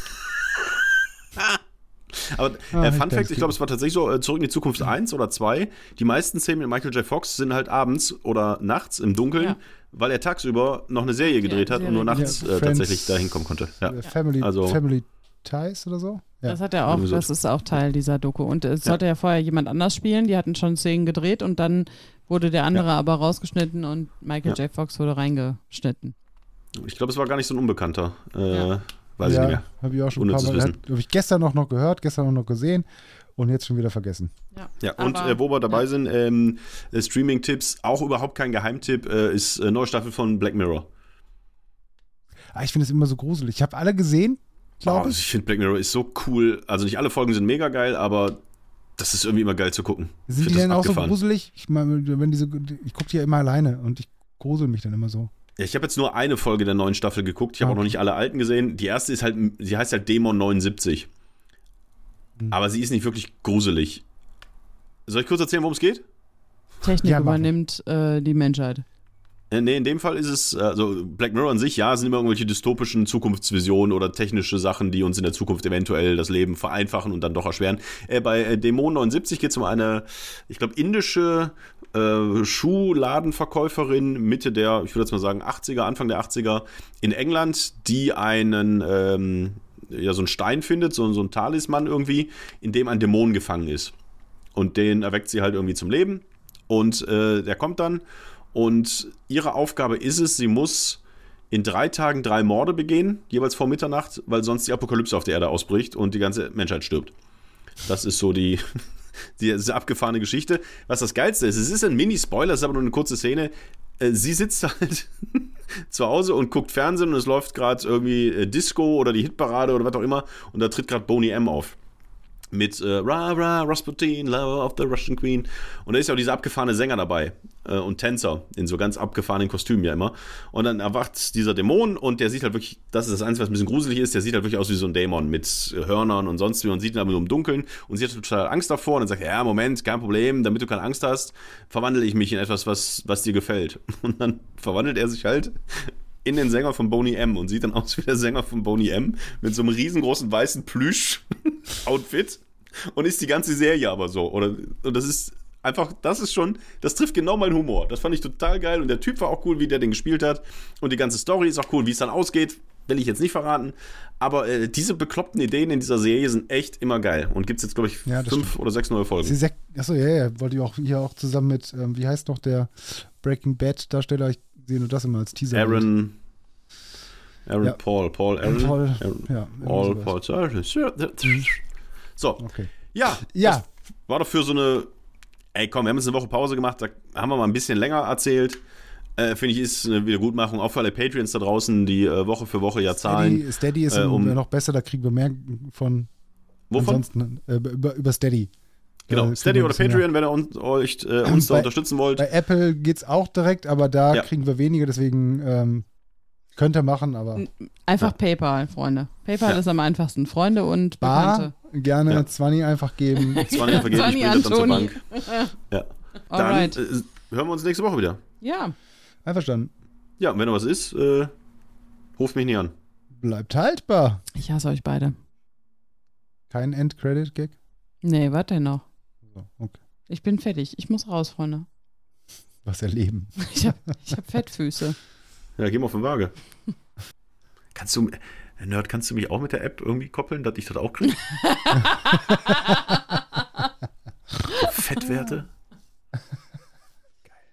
[SPEAKER 1] Aber
[SPEAKER 2] Ah,
[SPEAKER 1] äh, Fun Fact, ich glaube, es war tatsächlich so, äh, Zurück in die Zukunft 1 oder 2, die meisten Szenen mit Michael J. Fox sind halt abends oder nachts im Dunkeln,
[SPEAKER 3] Ja.
[SPEAKER 1] weil er tagsüber noch eine Serie gedreht hat und nur
[SPEAKER 3] Serie.
[SPEAKER 1] nachts
[SPEAKER 2] Ja,
[SPEAKER 1] äh,
[SPEAKER 2] Friends.
[SPEAKER 1] tatsächlich da hinkommen konnte. Ja.
[SPEAKER 2] Äh, Family,
[SPEAKER 1] also-
[SPEAKER 2] Family Ties oder so? Ja.
[SPEAKER 3] Das hat er auch, das ist auch Teil dieser Doku. Und es
[SPEAKER 1] Ja.
[SPEAKER 3] sollte ja vorher jemand anders spielen, die hatten schon Szenen gedreht und dann wurde der andere aber rausgeschnitten und Michael
[SPEAKER 1] Ja.
[SPEAKER 3] J. Fox wurde reingeschnitten.
[SPEAKER 1] Ich glaube, es war gar nicht so ein Unbekannter. Äh,
[SPEAKER 3] Ja.
[SPEAKER 1] Weiß ich nicht mehr.
[SPEAKER 2] Habe ich auch schon ein paar Mal. Habe ich gestern auch noch gehört, gestern auch noch gesehen und jetzt schon wieder vergessen.
[SPEAKER 1] Ja, und
[SPEAKER 3] Aber-
[SPEAKER 1] äh, wo wir dabei
[SPEAKER 3] ja.
[SPEAKER 1] sind, ähm, äh, Streaming-Tipps, auch überhaupt kein Geheimtipp, äh, ist äh, neue Staffel von Black Mirror.
[SPEAKER 2] Ah, ich finde es immer so gruselig. Ich habe alle gesehen, glaube
[SPEAKER 1] Oh,
[SPEAKER 2] ich.
[SPEAKER 1] ich finde Black Mirror ist so cool. Also nicht alle Folgen sind mega geil, aber das ist irgendwie immer geil zu gucken.
[SPEAKER 2] Sind die denn auch so gruselig? Ich meine, wenn diese, ich gucke die ja immer alleine und ich grusel mich dann immer so.
[SPEAKER 1] Ja, Ich habe jetzt nur eine Folge der neuen Staffel geguckt. Ich habe auch
[SPEAKER 2] Okay.
[SPEAKER 1] noch nicht alle alten gesehen. Die erste ist halt, sie heißt halt Dämon 79.
[SPEAKER 2] Hm.
[SPEAKER 1] Aber sie ist nicht wirklich gruselig. Soll ich kurz erzählen, worum es geht?
[SPEAKER 3] Technik
[SPEAKER 2] Ja,
[SPEAKER 3] übernimmt äh, die Menschheit.
[SPEAKER 1] Äh, Nee, in dem Fall ist es, also Black Mirror an sich, ja, sind immer irgendwelche dystopischen Zukunftsvisionen oder technische Sachen, die uns in der Zukunft eventuell das Leben vereinfachen und dann doch erschweren. Äh, bei Dämon 79 geht es um eine, ich glaube, indische äh, Schuhladenverkäuferin Mitte der, ich würde jetzt mal sagen, 80er, Anfang der 80er in England, die einen, ähm, ja, so einen Stein findet, so, so einen Talisman irgendwie, in dem ein Dämon gefangen ist. Und den erweckt sie halt irgendwie zum Leben. Und äh, der kommt dann und ihre Aufgabe ist es, sie muss in drei Tagen drei Morde begehen, jeweils vor Mitternacht, weil sonst die Apokalypse auf der Erde ausbricht und die ganze Menschheit stirbt. Das ist so die, die diese abgefahrene Geschichte. Was das Geilste ist, es ist ein Mini-Spoiler, es ist aber nur eine kurze Szene. Äh, Sie sitzt halt zu Hause und guckt Fernsehen und es läuft gerade irgendwie äh, Disco oder die Hitparade oder was auch immer und da tritt gerade Boney M auf mit äh, Ra Ra Rasputin, Lover of the Russian Queen. Und da ist ja auch dieser abgefahrene Sänger dabei äh, und Tänzer in so ganz abgefahrenen Kostümen ja immer. Und dann erwacht dieser Dämon und der sieht halt wirklich, das ist das Einzige, was ein bisschen gruselig ist, der sieht halt wirklich aus wie so ein Dämon mit äh, Hörnern und sonst wie und sieht ihn aber nur im Dunkeln und sie hat total Angst davor und dann sagt, ja, Moment, kein Problem, damit du keine Angst hast, verwandle ich mich in etwas, was, was dir gefällt. Und dann verwandelt er sich halt in den Sänger von Boney M und sieht dann aus wie der Sänger von Boney M mit so einem riesengroßen weißen Plüsch-Outfit und ist die ganze Serie aber so. Oder, und das ist einfach, das ist schon, das trifft genau meinen Humor. Das fand ich total geil und der Typ war auch cool, wie der den gespielt hat. Und die ganze Story ist auch cool, wie es dann ausgeht, will ich jetzt nicht verraten. Aber äh, diese bekloppten Ideen in dieser Serie sind echt immer geil. Und gibt es jetzt, glaube ich,
[SPEAKER 2] Ja,
[SPEAKER 1] fünf oder sechs neue Folgen.
[SPEAKER 2] Sie Achso, ja, ja, wollte ich auch hier auch zusammen mit, ähm, wie heißt noch der Breaking Bad Darsteller? Ich sehe nur das immer als Teaser.
[SPEAKER 1] Aaron. Aaron
[SPEAKER 2] Ja.
[SPEAKER 1] Paul. Paul Aaron.
[SPEAKER 2] Paul,
[SPEAKER 1] Aaron,
[SPEAKER 2] ja,
[SPEAKER 1] Paul,
[SPEAKER 2] irgendwie
[SPEAKER 1] Paul. So,
[SPEAKER 2] Okay.
[SPEAKER 1] ja.
[SPEAKER 2] Ja.
[SPEAKER 1] War doch für so eine. Ey, komm, wir haben jetzt eine Woche Pause gemacht, da haben wir mal ein bisschen länger erzählt. Äh, Finde ich, ist eine Wiedergutmachung, auch für alle Patreons da draußen, die äh, Woche für Woche ja zahlen.
[SPEAKER 2] Steady, Steady ist
[SPEAKER 1] äh, um-
[SPEAKER 2] noch besser, da kriegen wir mehr von.
[SPEAKER 1] Wovon?
[SPEAKER 2] Ansonsten, äh, über, über Steady.
[SPEAKER 1] Genau,
[SPEAKER 2] Äh,
[SPEAKER 1] Steady oder Patreon, wenn ihr uns, euch, äh, uns da
[SPEAKER 2] Bei-
[SPEAKER 1] unterstützen wollt.
[SPEAKER 2] Bei Apple geht es auch direkt, aber da
[SPEAKER 1] Ja.
[SPEAKER 2] kriegen wir weniger, deswegen ähm, könnt ihr machen, aber
[SPEAKER 3] Einfach
[SPEAKER 1] Ja.
[SPEAKER 3] PayPal, Freunde. PayPal
[SPEAKER 1] Ja.
[SPEAKER 3] ist am einfachsten. Freunde und
[SPEAKER 2] Bar
[SPEAKER 3] Bekannte.
[SPEAKER 2] gerne
[SPEAKER 1] Ja.
[SPEAKER 2] 20 einfach geben.
[SPEAKER 1] Das war nicht vergeben, ich dann zur. Bank. Ja. Dann
[SPEAKER 3] Alright.
[SPEAKER 1] äh, hören wir uns nächste Woche wieder.
[SPEAKER 3] Ja,
[SPEAKER 2] Einverstanden.
[SPEAKER 1] Ja, und wenn noch was ist, äh, ruft mich nicht an.
[SPEAKER 2] Bleibt haltbar.
[SPEAKER 3] ich hasse euch beide.
[SPEAKER 2] Kein End-Credit-Gag.
[SPEAKER 3] Nee, warte denn noch?
[SPEAKER 2] Okay.
[SPEAKER 3] Ich bin fertig. Ich muss raus, Freunde.
[SPEAKER 2] Was erleben.
[SPEAKER 3] Ich hab, ich hab Fettfüße.
[SPEAKER 1] Ja, geh mal auf die Waage. kannst du, Nerd, kannst du mich auch mit der App irgendwie koppeln, dass ich das auch kriege? Fettwerte?